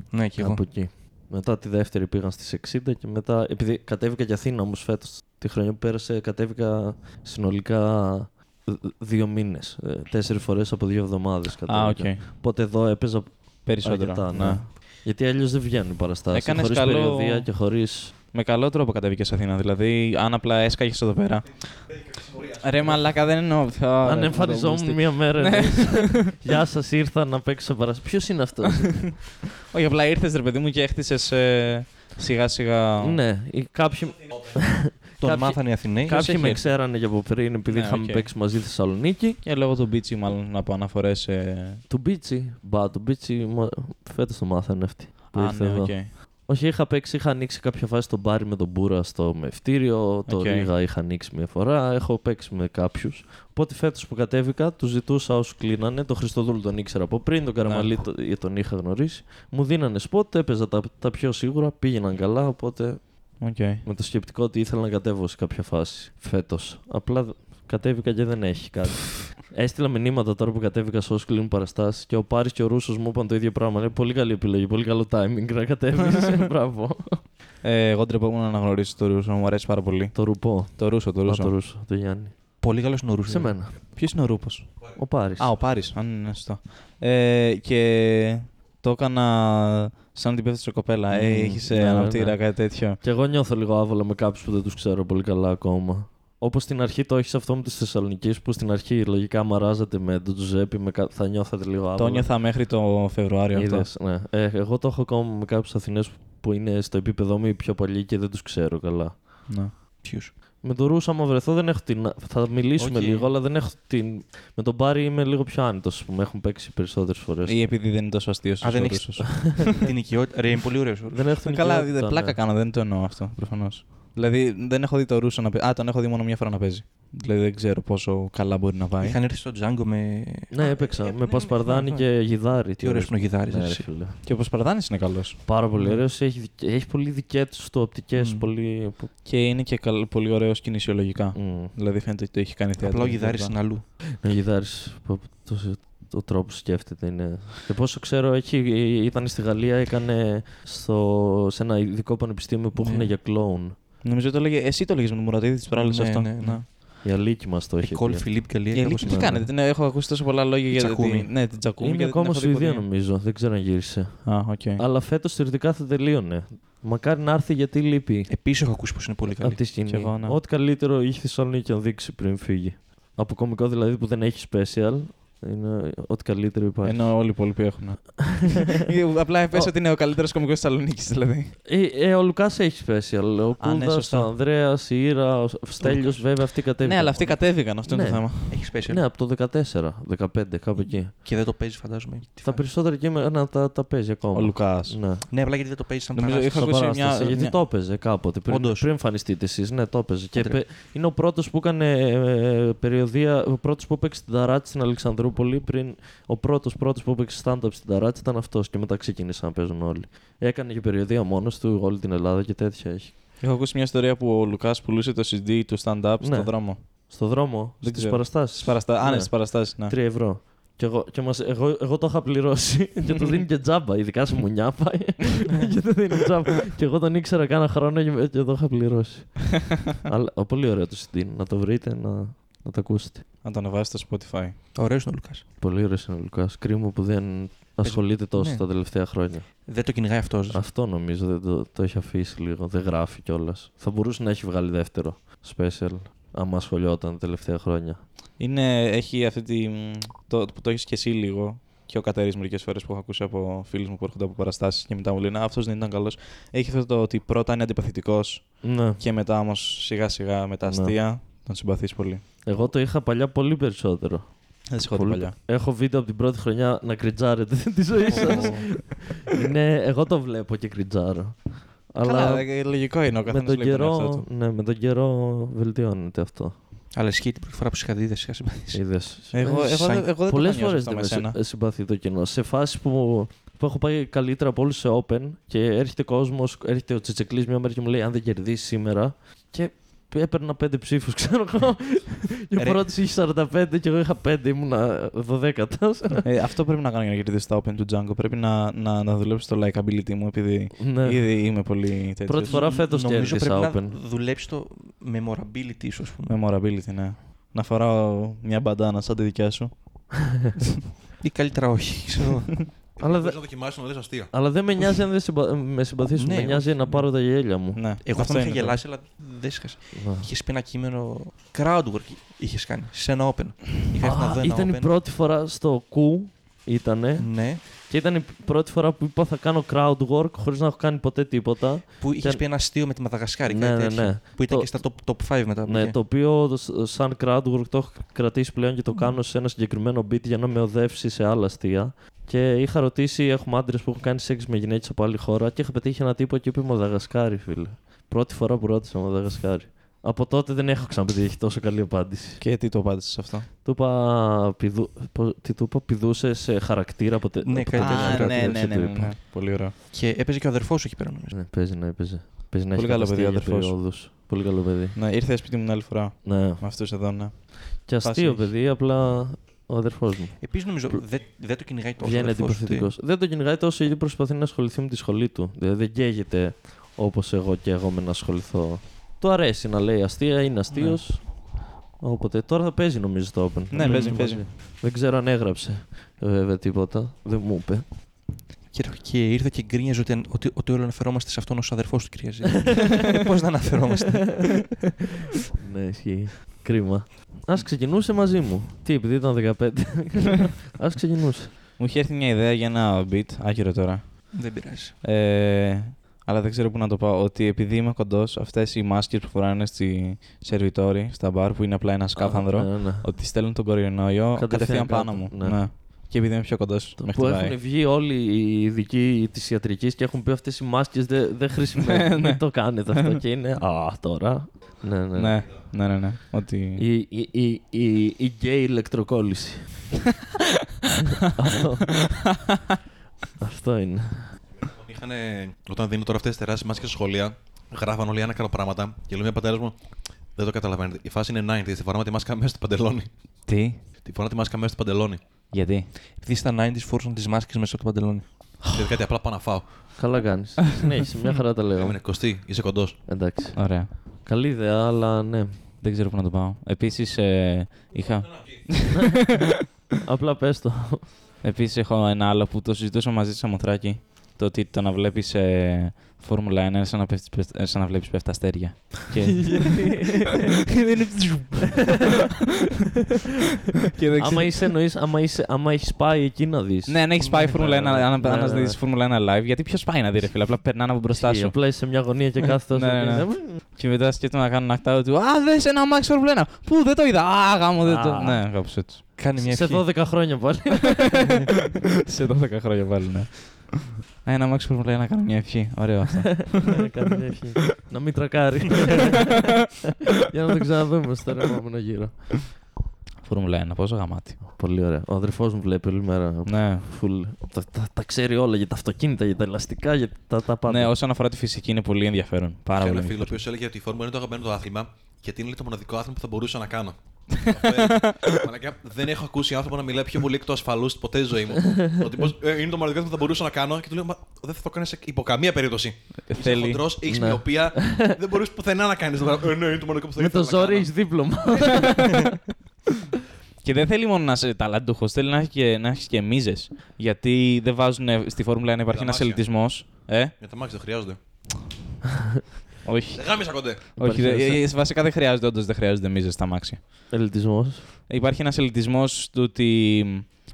Ναι, και εγώ. Από εκεί. Μετά τη δεύτερη πήγαν στις 60 και μετά, επειδή κατέβηκα και Αθήνα όμως φέτος, τη χρονιά που πέρασε κατέβηκα συνολικά ε, δύο μήνες. Ε, Τέσσερις φορές από δύο εβδομάδες Α, κατέβηκα. οκ. Οπότε εδώ έπαιζα Περισσότερο. αρκετά, ναι. ναι. Γιατί αλλιώς δεν βγαίνουν οι παραστάσεις. Έκανες χωρίς καλό- περιοδεία και χωρίς... Με καλό τρόπο κατέβηκε σε Αθήνα. Δηλαδή, αν απλά έσκαγες εδώ πέρα. Ρε μαλάκα, δεν εννοώ. Α, Αν ρε, εμφανιζόμουν φανταστείς. μία μέρα. Ναι. εννοείς, Γεια σας, ήρθα να παίξω παραστάση. Ποιος είναι αυτός; Όχι, απλά ήρθες ρε παιδί μου και έχτισες σιγά σιγά. ναι, οι- κάποιοι, Τον Κάποιοι- μάθανε οι Αθηναίοι. κάποιοι έχει με έρθει. ξέρανε για από πριν επειδή Ναι, είχαμε οκ. παίξει μαζί στη Θεσσαλονίκη. Και λόγω του Μπίτσι, μάλλον από αναφορές. Ε... Του Μπίτσι. Μπα, του Μπίτσι φέτος το μάθανε αυτοί. Που Α, ήρθε ναι, εδώ. οκ. Όχι, είχα παίξει, είχα ανοίξει κάποια φάση στο μπάρι με τον Μπούρα στο μαιευτήριο. Το Οκ. Ρίγα είχα ανοίξει μια φορά. Έχω παίξει με κάποιους. Οπότε φέτος που κατέβηκα, τους ζητούσα όσους κλείνανε. Τον Χριστοδούλου τον ήξερα από πριν, τον Καραμαλή Ναι. το- τον είχα γνωρίσει. Μου δίνανε σποτ, έπαιζα τα, τα πιο σίγουρα, πήγαιναν καλά. Οπότε Οκ. με το σκεπτικό ότι ήθελα να κατέβω σε κάποια φάση φέτος. Απλά δ- κατέβηκα και δεν έχει κάτι. Έστειλα μηνύματα τώρα που κατέβηκα σε όσους κλείνουν παραστάσεις και ο Πάρης και ο Ρούσος μου είπαν το ίδιο πράγμα. Λέει πολύ καλή επιλογή, πολύ καλό timing να κατέβει. Μπράβο. Ε, εγώ ντρεπόμουν να αναγνωρίσω το Ρούσο, μου αρέσει πάρα πολύ. το ρουπό. Το Ρούσο, το Α, Ρούσο. το Ρούσο, το Γιάννη. Πολύ καλός νορούς. Σε μένα. Ποιος είναι ο Ρούπος; Ο Πάρης. Α, ο Πάρης, αν είναι σωστό. Ε, και το έκανα σαν την πέφτει κοπέλα. Ε, Μμμ, έχεις ναι, ναι, αναπτήρα, ναι. κάτι τέτοιο; Και εγώ νιώθω λίγο άβολα με κάποιους που δεν τους ξέρω πολύ καλά ακόμα. Όπως στην αρχή το έχεις αυτό με τη Θεσσαλονίκη που στην αρχή λογικά μαράζατε με τον Τζουζέπι, με κα... θα νιώθατε λίγο άβολα. Το νιώθα μέχρι το Φεβρουάριο αυτό. Είδες, ναι. Ε, εγώ το έχω ακόμα με κάποιους Αθηνές που που είναι στο επίπεδο μου οι πιο παλιοί και δεν τους ξέρω καλά. Ναι. Ποιου. Με τον Ρούσο, άμα βρεθώ, δεν έχω την. Θα μιλήσουμε Οκ. λίγο, αλλά δεν έχω την. Με τον Μπάρι είμαι λίγο πιο άνετος, ας πούμε. Έχουν παίξει περισσότερες φορές. Ή επειδή δεν είναι τόσο αστείο Α, δεν έχεις- την οικειότητα. Ρε, είναι πολύ ωραίος. Δεν έχω την Καλά, οικειότητα, δε- πλάκα ναι. κάνω, δεν το εννοώ αυτό προφανώς. Δηλαδή δεν έχω δει το Ρούσο να παίζει. Α, τον έχω δει μόνο μια φορά να παίζει. Δηλαδή δεν ξέρω πόσο καλά μπορεί να πάει. Είχαν έρθει στο Django με. Ναι, έπαιξα. Ε, με ναι, Πασπαρδάνη ναι, και Γιδάρη. Τι ωραίος πνογκιδάρι. Ναι, ρε φίλε. Και ο Πασπαρδάνης είναι καλός. Πάρα πολύ Ναι. ωραίος. Έχει, έχει πολύ δικέ του οπτικές. Μμ. Πολύ. που- Και είναι και καλ- πολύ ωραίος κινησιολογικά. Μμ. Δηλαδή φαίνεται ότι το έχει κάνει θέατρο. Απλά ο και γιδάρι λοιπά. είναι αλλού. Ο Γιδάρης. Το, το τρόπο που σκέφτεται είναι. Και πόσο ξέρω, έχει, ήταν στη Γαλλία, έκανε στο, σε ένα ειδικό πανεπιστήμιο που Ναι. έχουν για κλόουν. Νομίζω το λέγε, εσύ το λέγε με τον Μουρατίδη της προάλλη Ναι, αυτό. ναι, ναι. Η αλήκη μας το έχει. Εκόλ πει. Φιλίπ Γκαλία. Η κάπως Ελίκη τι είναι. κάνετε, την έχω ακούσει τόσο πολλά λόγια για Τζακούμι. την. Ναι, την Τζακούμι. Είναι και δεν την ακόμα έχω δει Σουηδία ποτέ. νομίζω. Δεν ξέρω αν γύρισε. Α, οκ. Αλλά φέτος θεωρητικά θα τελείωνε. Μακάρι να έρθει γιατί λείπει Επίσης έχω ακούσει πως είναι πολύ καλή. από τη σκηνή. Κι εγώ, ναι. Ό,τι καλύτερο είχε η Θεσσαλονίκη να δείξει πριν φύγει. Από κωμικό δηλαδή που δεν έχει special. Είναι ό,τι καλύτερο υπάρχει. Ενώ όλοι οι υπόλοιποι έχουν. Απλά πες ότι είναι ο καλύτερος κωμικό της Θεσσαλονίκης, δηλαδή. Ε, ε, ο Λουκάς έχει special. Ο Α, ναι, Κούδα, σωστά. ο Ανδρέας, η Ήρα, ο Στέλιος, βέβαια αυτοί κατέβηκαν. Ναι, αλλά αυτοί κατέβηκαν, αυτό είναι το Ναι. θέμα. Έχεις special. Ναι, από το 14, 15, κάπου εκεί. Και δεν το παίζεις, φαντάζομαι. Τι Τα φάση. περισσότερα κείμενα τα, τα παίζει ακόμα. Ο Λουκάς. Ναι. Ναι, απλά γιατί δεν το παίζεις σαν Νομίζω παράσταση. είχα Στο ακούσει παράσταση, μια- γιατί μια- το έπαιζε κάποτε. Πριν, Όντως. πριν εμφανιστείτε εσεί, ναι, το έπαιζε. Και Άντρε. πε- είναι ο πρώτος που έκανε ε, περιοδία. Ο πρώτος που έπαιξε στην Ταράτση στην Αλεξανδρούπολη. Πριν, ο πρώτος πρώτος που έπαιξε stand-up στην Ταράτση ήταν αυτός. Και μετά ξεκίνησαν να παίζουν όλοι. Έκανε και περιοδία μόνος του, όλη την Ελλάδα και τέτοια έχει. Έχω ακούσει μια ιστορία που ο Λουκάς πουλούσε το CD του stand-up Ναι. στον δρόμο. Στο δρόμο, Δεν στις ξέρω. παραστάσεις. Στις παραστα... Α, ναι, στις παραστάσεις. Ναι. 3 ευρώ. Και εγώ, και μας, εγώ, εγώ το είχα πληρώσει και το δίνει και τζάμπα. Ειδικά σε μουνιά πάει. και το δίνει τζάμπα. και εγώ τον ήξερα κάνα χρόνο και, και το είχα πληρώσει. Αλλά ο, πολύ ωραίο το CD. Να το βρείτε, να, να το ακούσετε. Να το ανεβάσει στο Spotify. Ωραίος είναι ο Λουκάς. Πολύ ωραίος είναι ο Λουκάς. Κρίμα που δεν ασχολείται τόσο ναι. τα τελευταία χρόνια. Δεν το κυνηγάει αυτός. Αυτό νομίζω δεν το, το έχει αφήσει λίγο. Δεν γράφει κιόλας. Θα μπορούσε να έχει βγάλει δεύτερο special. Άμα ασχολιόταν τα τελευταία χρόνια. Είναι, έχει αυτή τη. Το, που το έχεις και εσύ λίγο. Και ο Κατέρη μερικές φορές που έχω ακούσει από φίλους μου που έρχονται από παραστάσεις και μετά μου λένε Αυτός δεν ήταν καλός. Έχει αυτό το ότι πρώτα είναι αντιπαθητικός Ναι. και μετά όμως σιγά σιγά με τα Ναι. Αστεία τον συμπαθείς πολύ. Εγώ το είχα παλιά πολύ περισσότερο. Δεν σε έχω δει Πολύ- παλιά. Έχω βίντεο από την πρώτη χρονιά να κριτζάρετε τη ζωή σας. είναι, εγώ το βλέπω και κριτζάρω. Καλά, Αλλά ε, λογικό είναι ο με καθένας τον, βλέπει τον εαυτό καιρό, του. ναι, με τον καιρό βελτιώνεται αυτό. Αλλά ισχύει την πρώτη φορά που σε είχα δει, δεν σε είχα συμπαθήσει. Είδες. Εγώ, εγώ, σαν- δεν- εγώ δεν Πολλές το είχα φορές νιώσει δεν αυτό με με σένα. συ- συμπαθεί το κοινό. Σε φάση που, που έχω πάει καλύτερα από όλους σε Open και έρχεται κόσμος, έρχεται ο Τσιτσεκλής μια μέρα και μου λέει: Αν δεν κερδίσεις σήμερα. Και έπαιρνα πέντε ψήφους, ξέρω εγώ. και ο Ρε. πρώτος είχε 45 και εγώ είχα 5, ήμουνα 12. Ε, αυτό πρέπει να κάνω για να κερδίσει τα Open του Django. Πρέπει να, να, να δουλέψω το likability μου, επειδή ναι. ήδη είμαι πολύ τέτοιος. Πρώτη φορά φέτος Νομίζω κέρδισα πρέπει Open. να δουλέψεις το memorability σου, ας πούμε. Memorability, ναι. Να φοράω μια μπαντάνα σαν τη δικιά σου. Ή καλύτερα όχι. ξέρω. Αλλά, Θες δε, να δοκιμάσεις να δεις αστεία. αλλά δεν με νοιάζει αν δεν συμπα... με συμπαθήσουν. Ναι, με νοιάζει όχι. να πάρω τα γέλια μου. Ναι, Εγώ αυτό με είχε είναι το- γελάσει, αλλά δεν σε είχα. Να. Είχες πει ένα κείμενο crowdwork είχες κάνει σε ένα open. Είχα έρθει να Α, δω ένα ήταν η open. πρώτη φορά στο κου. Ήτανε. Ναι, Και ήταν η πρώτη φορά που είπα θα κάνω crowd work χωρίς να έχω κάνει ποτέ τίποτα. που είχες Και- πει ένα αστείο με τη Μαδαγασκάρη. Ναι, κάτι ναι, τέτοιο, ναι. Που ήταν Το- και στα top, top 5 μετά. από Ναι, εκεί. το οποίο σ- σαν crowd work το έχω κρατήσει πλέον και το κάνω σε ένα συγκεκριμένο beat για να με οδεύσει σε άλλα αστεία. Και είχα ρωτήσει, έχουμε άντρες που έχουν κάνει σεξ με γυναίκες από άλλη χώρα και είχα πετύχει ένα τύπο και είπε Μαδαγασκάρη, φίλε. Πρώτη φορά που ρώτησα Μαδαγασκάρη. Από τότε δεν έχω ξαναπετύχει τόσο καλή απάντηση. Και τι το απάντησες σε αυτό; Του είπα, πηδού, πω- τι του είπα, πηδούσε σε χαρακτήρα ποτέ. Ναι, από κάτι τέτοιο τέτοιο. Α, χαρακτήρα, ναι, ναι, έτσι ναι, του ναι, είπα. ναι. Πολύ ωραίο. Και έπαιζε και ο αδερφός σου εκεί πέρα, νομίζω. Ναι, παίζει να έπαιζε. Παίζει να Πολύ έχει καλό παιδί, καταστεί για αδερφός. περιόδους. Πολύ καλό παιδί. Ναι, ήρθε σπίτι μου την άλλη φορά Ναι. με αυτούς εδώ, ναι. Και αστείο Φάση έχει. παιδί, απλά ο αδερφός μου. Επίσης νομίζω δεν δεν το κυνηγάει τόσο. ο Βγαίνει αδερφός σου, αντιπαθητικό. Δεν το κυνηγάει τόσο γιατί προσπαθεί να ασχοληθεί με τη σχολή του. Δηλαδή δεν καίγεται όπως εγώ και εγώ με να ασχοληθώ. Του αρέσει να λέει αστεία, είναι αστείος. Οπότε τώρα θα παίζει νομίζω το Open. Ναι, Θα παίζει, μαζί. παίζει. Δεν ξέρω αν έγραψε ε, βέβαια τίποτα. Δεν μου είπε. Και, και ήρθε και γκρίνιαζε ότι, ότι, ότι όλοι αναφερόμαστε σε αυτόν ως αδερφός του, κυρία Ζήτη. Πώς να αναφερόμαστε; ναι, ισχύει. Κρίμα. Α ξεκινούσε μαζί μου. Τι, επειδή ήταν 15. Α ξεκινούσε. Μου είχε έρθει μια ιδέα για ένα beat, άκυρο τώρα. δεν πειράζει. Ε, αλλά δεν ξέρω πού να το πάω. Ότι επειδή είμαι κοντός, αυτές οι μάσκες που φοράνε στη σερβιτόροι, στα μπαρ, που είναι απλά ένα σκάφανδρο, Ναι, ναι. ότι στέλνουν τον κορονοϊό Κατευθείαν κατευθείαν κάτω, πάνω μου. ναι. Ναι. Και επειδή είμαι πιο κοντός, με Που χτυπάει. έχουν βγει όλοι οι ειδικοί της ιατρικής και έχουν πει αυτές οι μάσκες δεν δεν Ναι, χρησιμεύουν. ναι. Μην το κάνετε αυτό. και είναι. Α, τώρα. Ναι, ναι. Ναι, ναι, ναι. ναι. Ότι... Η, η, η, η, η γκέι ηλεκτροκόλληση. αυτό. αυτό είναι. Είχανε, όταν δίνουν τώρα αυτές τις τεράστιες μάσκες στα σχολεία, γράφαν όλοι ένα κάνω πράγματα και λέει μια πατέρας μου, δεν το καταλαβαίνετε. Η φάση είναι 90, τη φοράμε τη μάσκα μέσα στο παντελόνι. Τι, Τη φοράμε τη μάσκα μέσα στο παντελόνι. Γιατί; Επειδή στα 90s φόρουσαν τις μάσκες μέσα από το παντελόνι. Και κάτι απλά πάω να φάω. Καλά κάνεις. Συνέχισε, μια χαρά τα λέω. Έμεινε κοστί, είσαι κοντός. Εντάξει. Ωραία. Καλή ιδέα, αλλά ναι. Δεν ξέρω πού να το πάω. Επίσης, ε, είχα. Απλά πες το. Επίσης έχω ένα άλλο που το συζητούσα μαζί τη Σαμοθράκη. Το ότι το να βλέπεις ε, Φόρμουλα 1 είναι σαν να, πέφτεις, πέφτ- ε, σαν να βλέπεις πέφτα αστέρια. και... δεν είναι. και δεν άμα ξέρω. είσαι εννοείς, άμα, είσαι, άμα έχεις πάει εκεί να δεις. Ναι, αν έχεις πάει Φόρμουλα 1, ναι, αν ναι, αν ναι. δεις Φόρμουλα 1 live, γιατί ποιος πάει να δει, ρε φίλε. Απλά περνάνε από μπροστά Ισχύει, σου. Απλά είσαι σε μια γωνία και κάθεται όσο Ναι, ναι, ναι. είναι. Και μετά σκέφτομαι να κάνω ένα ακτάο του. Α, δες ένα Max Φόρμουλα 1. Πού δεν το είδα. Α, γάμο δεν το. Α. Ναι, κάπως έτσι. Κάνει μια Σε ευχή. 12 χρόνια πάλι. Σε 12 χρόνια πάλι, ναι. Α, Ένα Max Φόρμουλα 1 κάνω μια ευχή. Ωραίο αυτό. Ναι, κάνει μια ευχή. Να μην τρακάρει. Για να το ξαναδούμε στο επόμενο γύρο. Φόρμουλα 1, πόσο γαμάτι. Πολύ ωραία. Ο αδερφός μου βλέπει όλη μέρα. Ναι. Φουλ. Τα, τα, τα ξέρει όλα για τα αυτοκίνητα, για τα ελαστικά, για τα, τα πάντα. Ναι, όσον αφορά τη φυσική είναι πολύ ενδιαφέρον. Πάρα Είχα πολύ. ένα φίλο ο ενδιαφέρον. οποίος έλεγε ότι η Φόρμουλα είναι το αγαπημένο του άθλημα γιατί είναι λέει, το μοναδικό άθλημα που θα μπορούσα να κάνω. Αυτό έλεγε. Μαλάκα, δεν έχω ακούσει άνθρωπο να μιλάει πιο πολύ εκ του ασφαλούς ποτέ στη ζωή μου. ότι πως, ε, είναι το μοναδικό άθλημα που θα μπορούσα να κάνω και του λέω Μα δεν θα το κάνεις υπό καμία περίπτωση. Είσαι Θέλει- χοντρός, έχεις Ναι. μοιοπία, δεν μπορείς πουθενά να κάνεις. Ε, ναι, είναι το μοναδικό που θα Με το ήθελα να ζόρι κάνω. έχεις δίπλωμα. Και δεν θέλει μόνο να είσαι ταλαντούχος, θέλει να έχει και, να έχεις και μίζες. Γιατί δεν βάζουν στη Φόρμουλα 1 υπάρχει ένας Δαμάσια. ελιτισμό. Ε, Για τα μάξι δεν χρειάζονται. όχι. Δεν γάμισα κοντέ. όχι Υπάρχει δε, ένας- ε, βασικά δεν χρειάζονται, όντως δεν χρειάζονται μίζες στα μάξια. Ελιτισμός. Υπάρχει ένας ελιτισμός του ότι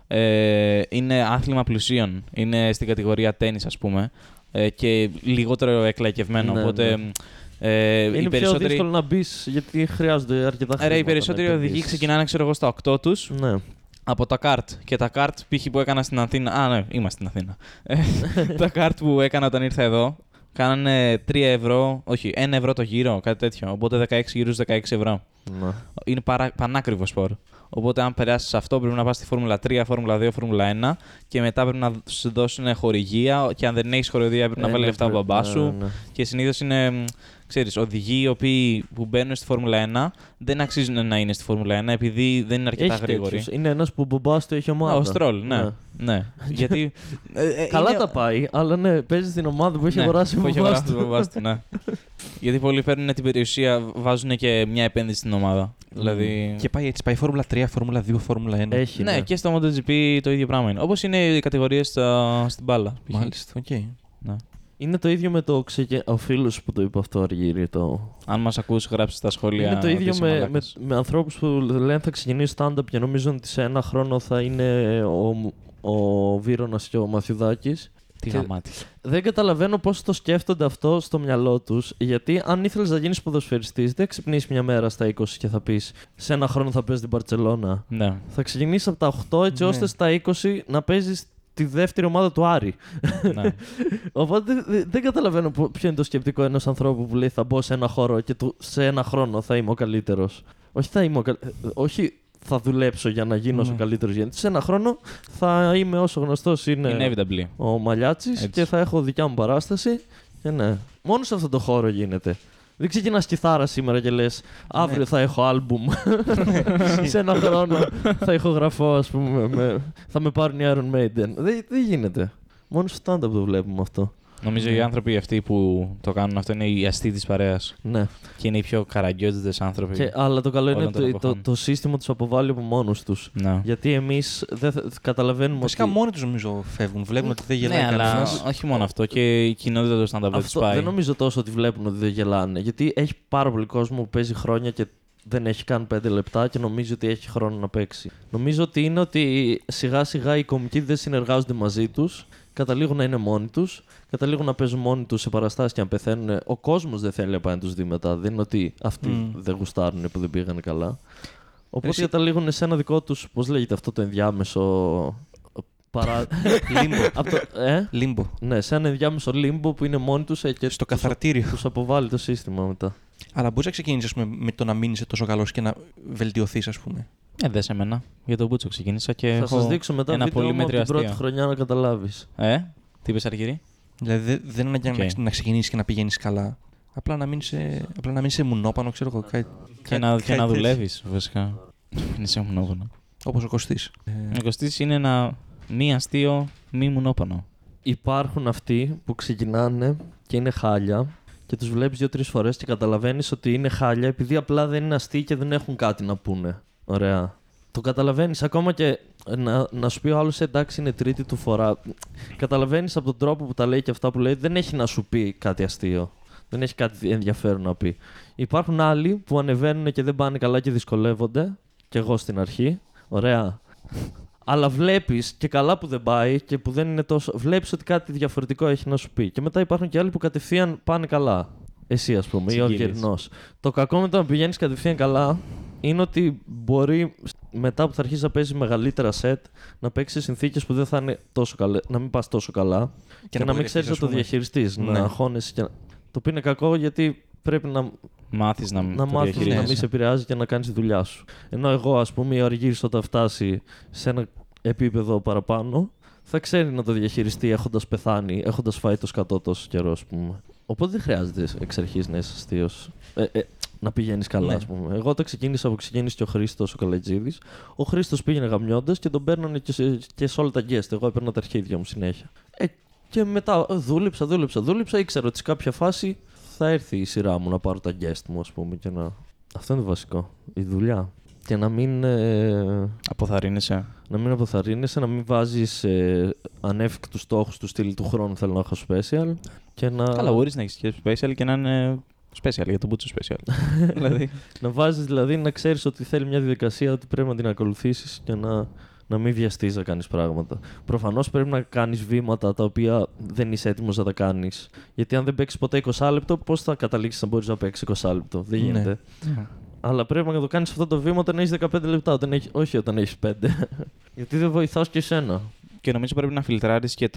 ε, είναι άθλημα πλουσίων. Είναι στην κατηγορία τέννη, ας πούμε. Ε, και λιγότερο εκλαϊκευμένο. Ναι, οπότε. ναι. Ε, Είναι οι πιο περισσότεροι, δύσκολο να μπεις γιατί χρειάζονται αρκετά χρήματα. Άρα οι να περισσότεροι οδηγοί επενδύσεις. ξεκινάνε, ξέρω εγώ, στα 8 τους Ναι. από τα καρτ. Και τα καρτ, π.χ. που έκανα στην Αθήνα. Α, ναι, είμαστε στην Αθήνα. Ε, τα καρτ που έκανα όταν ήρθα εδώ κάνανε 3 ευρώ, όχι, 1 ευρώ το γύρο, κάτι τέτοιο. Οπότε 16 γύρους 16 ευρώ. Να. Είναι παρά, πανάκριβο σπορ. Οπότε, αν περάσεις σε αυτό, πρέπει να πας στη Φόρμουλα 3, Φόρμουλα 2, Φόρμουλα 1 και μετά πρέπει να σου δώσουν χορηγία. Και αν δεν έχεις χορηγία, πρέπει να Ε, βάλει ναι, λεφτά ο πρέπει- μπαμπάς ναι, σου. ναι. Και συνήθως είναι, μ, ξέρεις, οδηγοί οι οποίοι που μπαίνουν στη Φόρμουλα 1 δεν αξίζουν να είναι στη Φόρμουλα 1 επειδή δεν είναι αρκετά Έχει γρήγοροι. τέτοιους. Είναι ένας που ο μπαμπά του έχει ομάδα. Α, ο Στρόλ, ναι. ναι. Γιατί. ε, ε, Καλά είναι- τα πάει, αλλά ναι, παίζει στην ομάδα που έχει Ναι, αγοράσει ο που έχει μπαμπάς αγοράσει ο του. μπαμπάς του, ναι. Γιατί πολλοί παίρνουν την περιουσία, βάζουν και μια επένδυση στην ομάδα. Δηλαδή. Και πάει έτσι, πάει Φόρμουλα 3, Φόρμουλα 2, Φόρμουλα 1. Έχει. Ναι, και στο MotoGP το ίδιο πράγμα είναι. Όπως είναι οι κατηγορίες στην μπάλα. π.χ. Μάλιστα, οκ. Ναι. Είναι το ίδιο με το ξεκε... ο φίλος που το είπε αυτό αργύρι. Το... Αν μας ακούσει, γράψει στα σχόλια. Είναι το ίδιο ότι είσαι με, με, μαλάκας. με ανθρώπους που λένε θα ξεκινήσει stand-up και νομίζουν ότι σε ένα χρόνο θα είναι ο, ο Βίρονα και ο Μαθιουδάκης. Τι και- γαμάτι. Δεν καταλαβαίνω πώς το σκέφτονται αυτό στο μυαλό τους. Γιατί αν ήθελες να γίνεις ποδοσφαιριστής, δεν ξυπνήσεις μια μέρα στα 20 και θα πεις Σε ένα χρόνο θα παίζει την Παρσελώνα. Ναι. Θα ξεκινήσεις από τα 8 έτσι Ναι. ώστε στα 20 να παίζεις τη δεύτερη ομάδα του Άρη. ναι. Οπότε δε- δε- δεν καταλαβαίνω πο- ποιο είναι το σκεπτικό ενός ανθρώπου που λέει θα μπω σε ένα χώρο και του, σε ένα χρόνο θα είμαι ο καλύτερος. Όχι θα είμαι ο καλ- ε, Όχι θα δουλέψω για να γίνω Ναι. ο καλύτερος γιατί σε ένα χρόνο θα είμαι όσο γνωστός είναι Inevitably. ο Μαλιάτσης Έτσι. και θα έχω δικιά μου παράσταση. Και ναι. Μόνο σε αυτό το χώρο γίνεται. Δεν ξεκινάς κιθάρα σήμερα και λες: Αύριο Ναι. θα έχω άλμπουμ. σε ένα χρόνο θα ηχογραφώ, ας πούμε. Με... Θα με πάρουν οι Iron Maiden. Δεν, δεν γίνεται. Μόνο στο stand-up το βλέπουμε αυτό. Νομίζω οι άνθρωποι αυτοί που το κάνουν αυτό είναι οι αστεί της παρέας. Ναι. Και είναι οι πιο καραγκιόζητες άνθρωποι. Και, αλλά το καλό είναι Όλων των ότι το, το, εποχών. το σύστημα τους αποβάλλει από μόνο τους. Ναι. Γιατί εμείς δεν θα- καταλαβαίνουμε Βασικά ότι. μόνοι τους νομίζω φεύγουν. Βλέπουν ότι δεν γελάει Ναι, αλλά κανένας. όχι μόνο αυτό. Και η κοινότητα του stand-up δεν του Αυτό πάει. δεν νομίζω τόσο ότι βλέπουν ότι δεν γελάνε. Γιατί έχει πάρα πολύ κόσμο που παίζει χρόνια και δεν έχει καν 5 λεπτά και νομίζει ότι έχει χρόνο να παίξει. Νομίζω ότι είναι ότι σιγά σιγά οι κομικοί δεν συνεργάζονται μαζί τους καταλήγουν να είναι μόνοι τους, καταλήγουν να παίζουν μόνοι τους σε παραστάσεις και να πεθαίνουν. Ο κόσμος δεν θέλει να τους δει μετά. Δεν είναι ότι αυτοί Μμ. δεν γουστάρουν που δεν πήγαν καλά. Οπότε Εσύ- καταλήγουν σε ένα δικό τους, πώς λέγεται αυτό το ενδιάμεσο. Παρά... Limbo. από το, ε; Limbo. Ναι, σε ένα ενδιάμεσο limbo που είναι μόνοι τους και Στο καθαρτήριο. του αποβάλλει το σύστημα μετά. Αλλά μπορείς να ξεκινήσεις με το να μην είσαι τόσο καλός και να βελτιωθείς, ας πούμε. Ε, δες σε μένα. Για τον πούτσο ξεκίνησα και. Θα έχω σα δείξω μετά ένα βίντεο πολύ μου από την μέτριο πρώτη αστείο. χρονιά να καταλάβεις. Ε, τι είπες, Αργυρή; Δηλαδή δεν- δεν είναι ανάγκη Οκ. να, να ξεκινήσεις και να πηγαίνεις καλά. Απλά να μην είσαι, απλά να μην είσαι μουνόπανο, ξέρω εγώ. Κάτι, Και να, και να δουλεύεις, βασικά. Είναι σε μουνόπανο. Όπως ο Κωστής. Ο Κωστής είναι ένα μη αστείο, μη μουνόπανο. Υπάρχουν αυτοί που ξεκινάνε και είναι χάλια και τους βλέπεις δύο-τρεις φορές και καταλαβαίνεις ότι είναι χάλια επειδή απλά δεν είναι αστείοι και δεν έχουν κάτι να πούνε. Ωραία. Το καταλαβαίνεις ακόμα και να, να σου πει ο άλλος εντάξει είναι τρίτη του φορά. Καταλαβαίνεις από τον τρόπο που τα λέει και αυτά που λέει δεν έχει να σου πει κάτι αστείο. Δεν έχει κάτι ενδιαφέρον να πει. Υπάρχουν άλλοι που ανεβαίνουν και δεν πάνε καλά και δυσκολεύονται. Και εγώ στην αρχή. Ωραία. Αλλά βλέπεις και καλά που δεν πάει και που δεν είναι τόσο. Βλέπεις ότι κάτι διαφορετικό έχει να σου πει. Και μετά υπάρχουν και άλλοι που κατευθείαν πάνε καλά. Εσύ, ας πούμε, ή ο Συγκύλεις. Γερνός. Το κακό με το να πηγαίνεις κατευθείαν καλά είναι ότι μπορεί μετά που θα αρχίσει να παίζει μεγαλύτερα σετ να παίξει συνθήκες που δεν θα είναι τόσο καλέ, να μην πας τόσο καλά και, να, μην απογοητευτείς, ξέρεις να ας το πούμε. διαχειριστείς. Ναι. Να αγχώνεσαι και να... Το οποίο είναι κακό γιατί πρέπει να, Μάθεις να, να το μάθεις να διαχειρίζεσαι. μην σε επηρεάζει και να κάνεις τη δουλειά σου. Ενώ εγώ, ας πούμε, ο Αργύρης όταν φτάσει σε ένα επίπεδο παραπάνω, θα ξέρει να το διαχειριστεί έχοντας πεθάνει, έχοντας φάει το σκατό τόσο καιρό, ας πούμε. Οπότε δεν χρειάζεται εξ αρχής να είσαι αστείος. Ε, ε, να πηγαίνεις καλά, Ναι. ας πούμε. Εγώ όταν ξεκίνησα που ξεκίνησε και ο Χρήστος ο Καλατζίδη, ο Χρήστος πήγαινε γαμιώντας και τον παίρνανε και σε, και σε όλα τα guest. Εγώ έπαιρνα τα αρχίδια μου συνέχεια. Ε, και μετά ε, δούλεψα, δούλεψα, δούλεψα. Ήξερα ότι σε κάποια φάση θα έρθει η σειρά μου να πάρω τα guest μου, ας πούμε. Και να... Αυτό είναι το βασικό. Η δουλειά. Και να μην, ε, Αποθαρρύνεσαι. να μην αποθαρρύνεσαι, να μην βάζεις ε, ανέφικτους στόχους του στυλ του χρόνου. Θέλω να έχω special. Και να, Καλά, μπορείς να έχεις και special και να είναι special για τον Μπούτσο special. δηλαδή. να βάζεις δηλαδή να ξέρεις ότι θέλει μια διαδικασία, ότι πρέπει να την ακολουθήσεις και να, να μην βιαστείς να κάνεις πράγματα. Προφανώς πρέπει να κάνεις βήματα τα οποία δεν είσαι έτοιμος να τα κάνεις. Γιατί αν δεν παίξεις ποτέ 20 λεπτό, πώς θα καταλήξεις να μπορείς να παίξεις 20 λεπτό; Δεν Ναι. γίνεται. Αλλά πρέπει να το κάνεις αυτό το βήμα όταν έχεις 15 λεπτά, όταν έχεις, όχι όταν έχεις 5. Γιατί δεν βοηθάς και εσένα. Και νομίζω πρέπει να φιλτράρεις και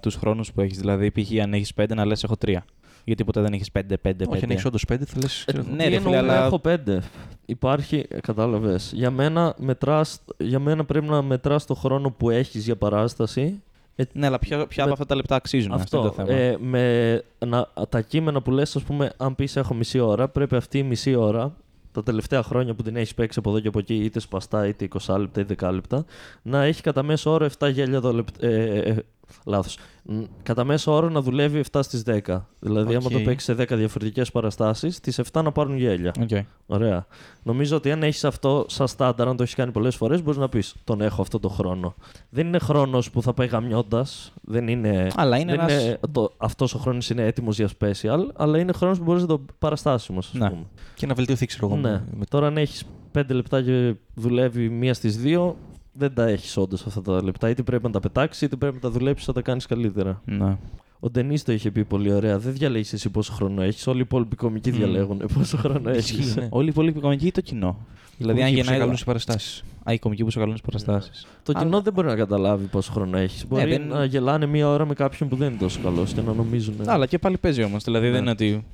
τους χρόνους που έχεις. Δηλαδή, π.χ. αν έχεις 5, να λες: Έχω 3. Γιατί ποτέ δεν έχεις 5, 5, 5. Όχι, αν έχεις όντως πέντε, θα λε. Ναι, Τι ρε φίλε, εννοούμε, αλλά- έχω πέντε. Υπάρχει, κατάλαβες. Για μένα, μετράς, για μένα πρέπει να μετράς το χρόνο που έχεις για παράσταση. Ε, Ναι, αλλά ποια, ποια Με- από αυτά τα λεπτά αξίζουν. Αυτό, είναι αυτό. το θέμα. Ε, με, να, τα κείμενα που λες, ας πούμε, αν πεις έχω μισή ώρα, πρέπει αυτή η μισή ώρα, τα τελευταία χρόνια που την έχεις παίξει από εδώ και από εκεί, είτε σπαστά, είτε 20 λεπτά, είτε 10 λεπτά, να έχει κατά μέσο όρο 7 γέλια το λεπτό. Ε, ε, ε, λάθος. Μ, Κατά μέσο όρο να δουλεύει 7 στις 10. Δηλαδή, άμα Οκ. το παίξεις σε 10 διαφορετικές παραστάσεις, τις 7 να πάρουν γέλια. Οκ. Ωραία. Νομίζω ότι αν έχεις αυτό σαν στάνταρ, αν το έχεις κάνει πολλές φορές, μπορείς να πεις: Τον έχω αυτό το χρόνο. Δεν είναι χρόνος που θα πάει γαμιώντας. Δεν είναι. Αλλά είναι δεν ένας- είναι το, αυτός ο χρόνος είναι έτοιμος για special, αλλά είναι χρόνος που μπορείς να το παραστάσιμος, ας Ναι. πούμε. Και να βελτιωθεί, ξέρω εγώ. Ναι. με- με- Τώρα αν έχεις πέντε λεπτά και δουλεύει μία στις δύο, δεν τα έχεις όντως αυτά τα λεπτά. Είτε πρέπει να τα πετάξεις, είτε πρέπει να τα δουλέψεις, θα τα κάνεις καλύτερα. Ναι. Ο Ντενής το είχε πει πολύ ωραία. Δεν διαλέγεις εσύ πόσο χρόνο έχεις. Όλοι οι υπόλοιποι κομικοί Μμμ. διαλέγουν πόσο χρόνο Ισχύει, έχεις. ναι. Όλοι οι πολύ κομικοί ή το κοινό. Δηλαδή, αν Που γεννάει. καλούν σε παραστάσεις. Α, οι κομικοί που σε καλούν στι παραστάσεις. Το Αλλά- κοινό δεν μπορεί να καταλάβει πόσο χρόνο έχεις. Μπορεί δεν- να γελάνε μία ώρα με κάποιον που δεν είναι τόσο καλός και να νομίζουν. Αλλά και πάλι παίζει όμως. Δηλαδή Ναι. δεν είναι ότι.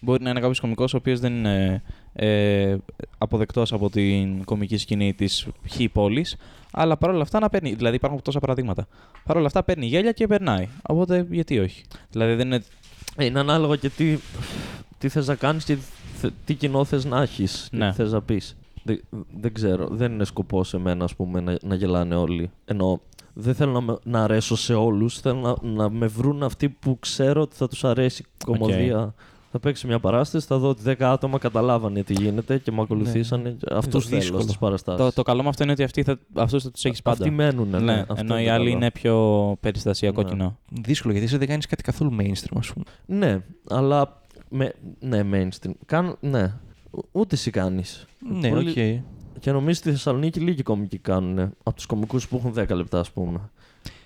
Μπορεί να είναι κάποιος κωμικό ο οποίος δεν είναι ε, αποδεκτός από την κομική σκηνή της χ πόλη. Αλλά παρόλα αυτά να παίρνει. Δηλαδή υπάρχουν τόσα παραδείγματα. Παρ' όλα αυτά παίρνει γέλια και περνάει. Οπότε γιατί όχι. Δηλαδή δεν είναι. Ε, Είναι ανάλογα και τι, τι θες να κάνεις και θε- τι κοινό θες να έχεις και Ναι. τι θες να πεις. Δεν, δεν ξέρω. Δεν είναι σκοπό σε μένα ας πούμε, να, να γελάνε όλοι. Ενώ δεν θέλω να, με- να αρέσω σε όλους. Θέλω να, να με βρουν αυτοί που ξέρω ότι θα τους αρέσει η κομμωδία. Θα παίξει μια παράσταση, θα δω ότι 10 άτομα καταλάβανε τι γίνεται και με ακολουθήσανε. Αυτούς θέλω δύσκολο. στις παραστάσεις. Το, το καλό με αυτό είναι ότι αυτοί θα, αυτούς θα τους έχεις πάντα. Αυτοί μένουν. Ναι, ναι, αυτό ενώ είναι οι το άλλοι καλό. είναι πιο περιστασιακό Ναι. κοινό. Δύσκολο γιατί εσύ δεν κάνεις κάτι καθόλου mainstream, ας πούμε. Ναι, αλλά. Με, ναι, mainstream. Κάν, ναι. Ο- Ούτε εσύ κάνεις. Ναι, οκ. Και νομίζω στη Θεσσαλονίκη λίγοι κομικοί κάνουν. Από τους κομικούς που έχουν 10 λεπτά, ας πούμε.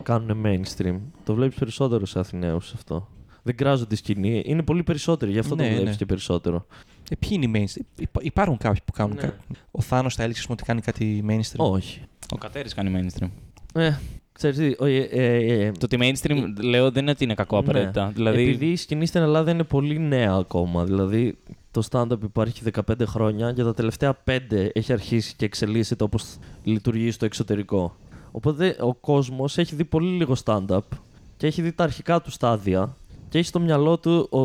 Κάνουν mainstream. Το βλέπεις περισσότερο σε Αθηναίους αυτό. Δεν κράζουν τη σκηνή. Είναι πολύ περισσότεροι, γι' αυτό Ναι, το βλέπεις ναι. και περισσότερο. Ε, ποιοι είναι οι mainstream. Υπά- υπάρχουν κάποιοι που κάνουν Ναι. κάτι. Ο Θάνος θα έλεγε ότι κάνει κάτι mainstream. Όχι. Ο Κατέρης κάνει mainstream. Ε, ξέρεις τι, ο- ε, ε, ε, Το ότι mainstream λέω δεν είναι ότι είναι κακό Ναι. απαραίτητα. Δηλαδή, Επειδή η σκηνή στην Ελλάδα είναι πολύ νέα ακόμα. Δηλαδή το stand-up υπάρχει 15 χρόνια και τα τελευταία 5 έχει αρχίσει και εξελίσσεται όπως λειτουργεί στο εξωτερικό. Οπότε ο κόσμος έχει δει πολύ λίγο stand-up και έχει δει τα αρχικά του στάδια και έχει στο μυαλό του ο,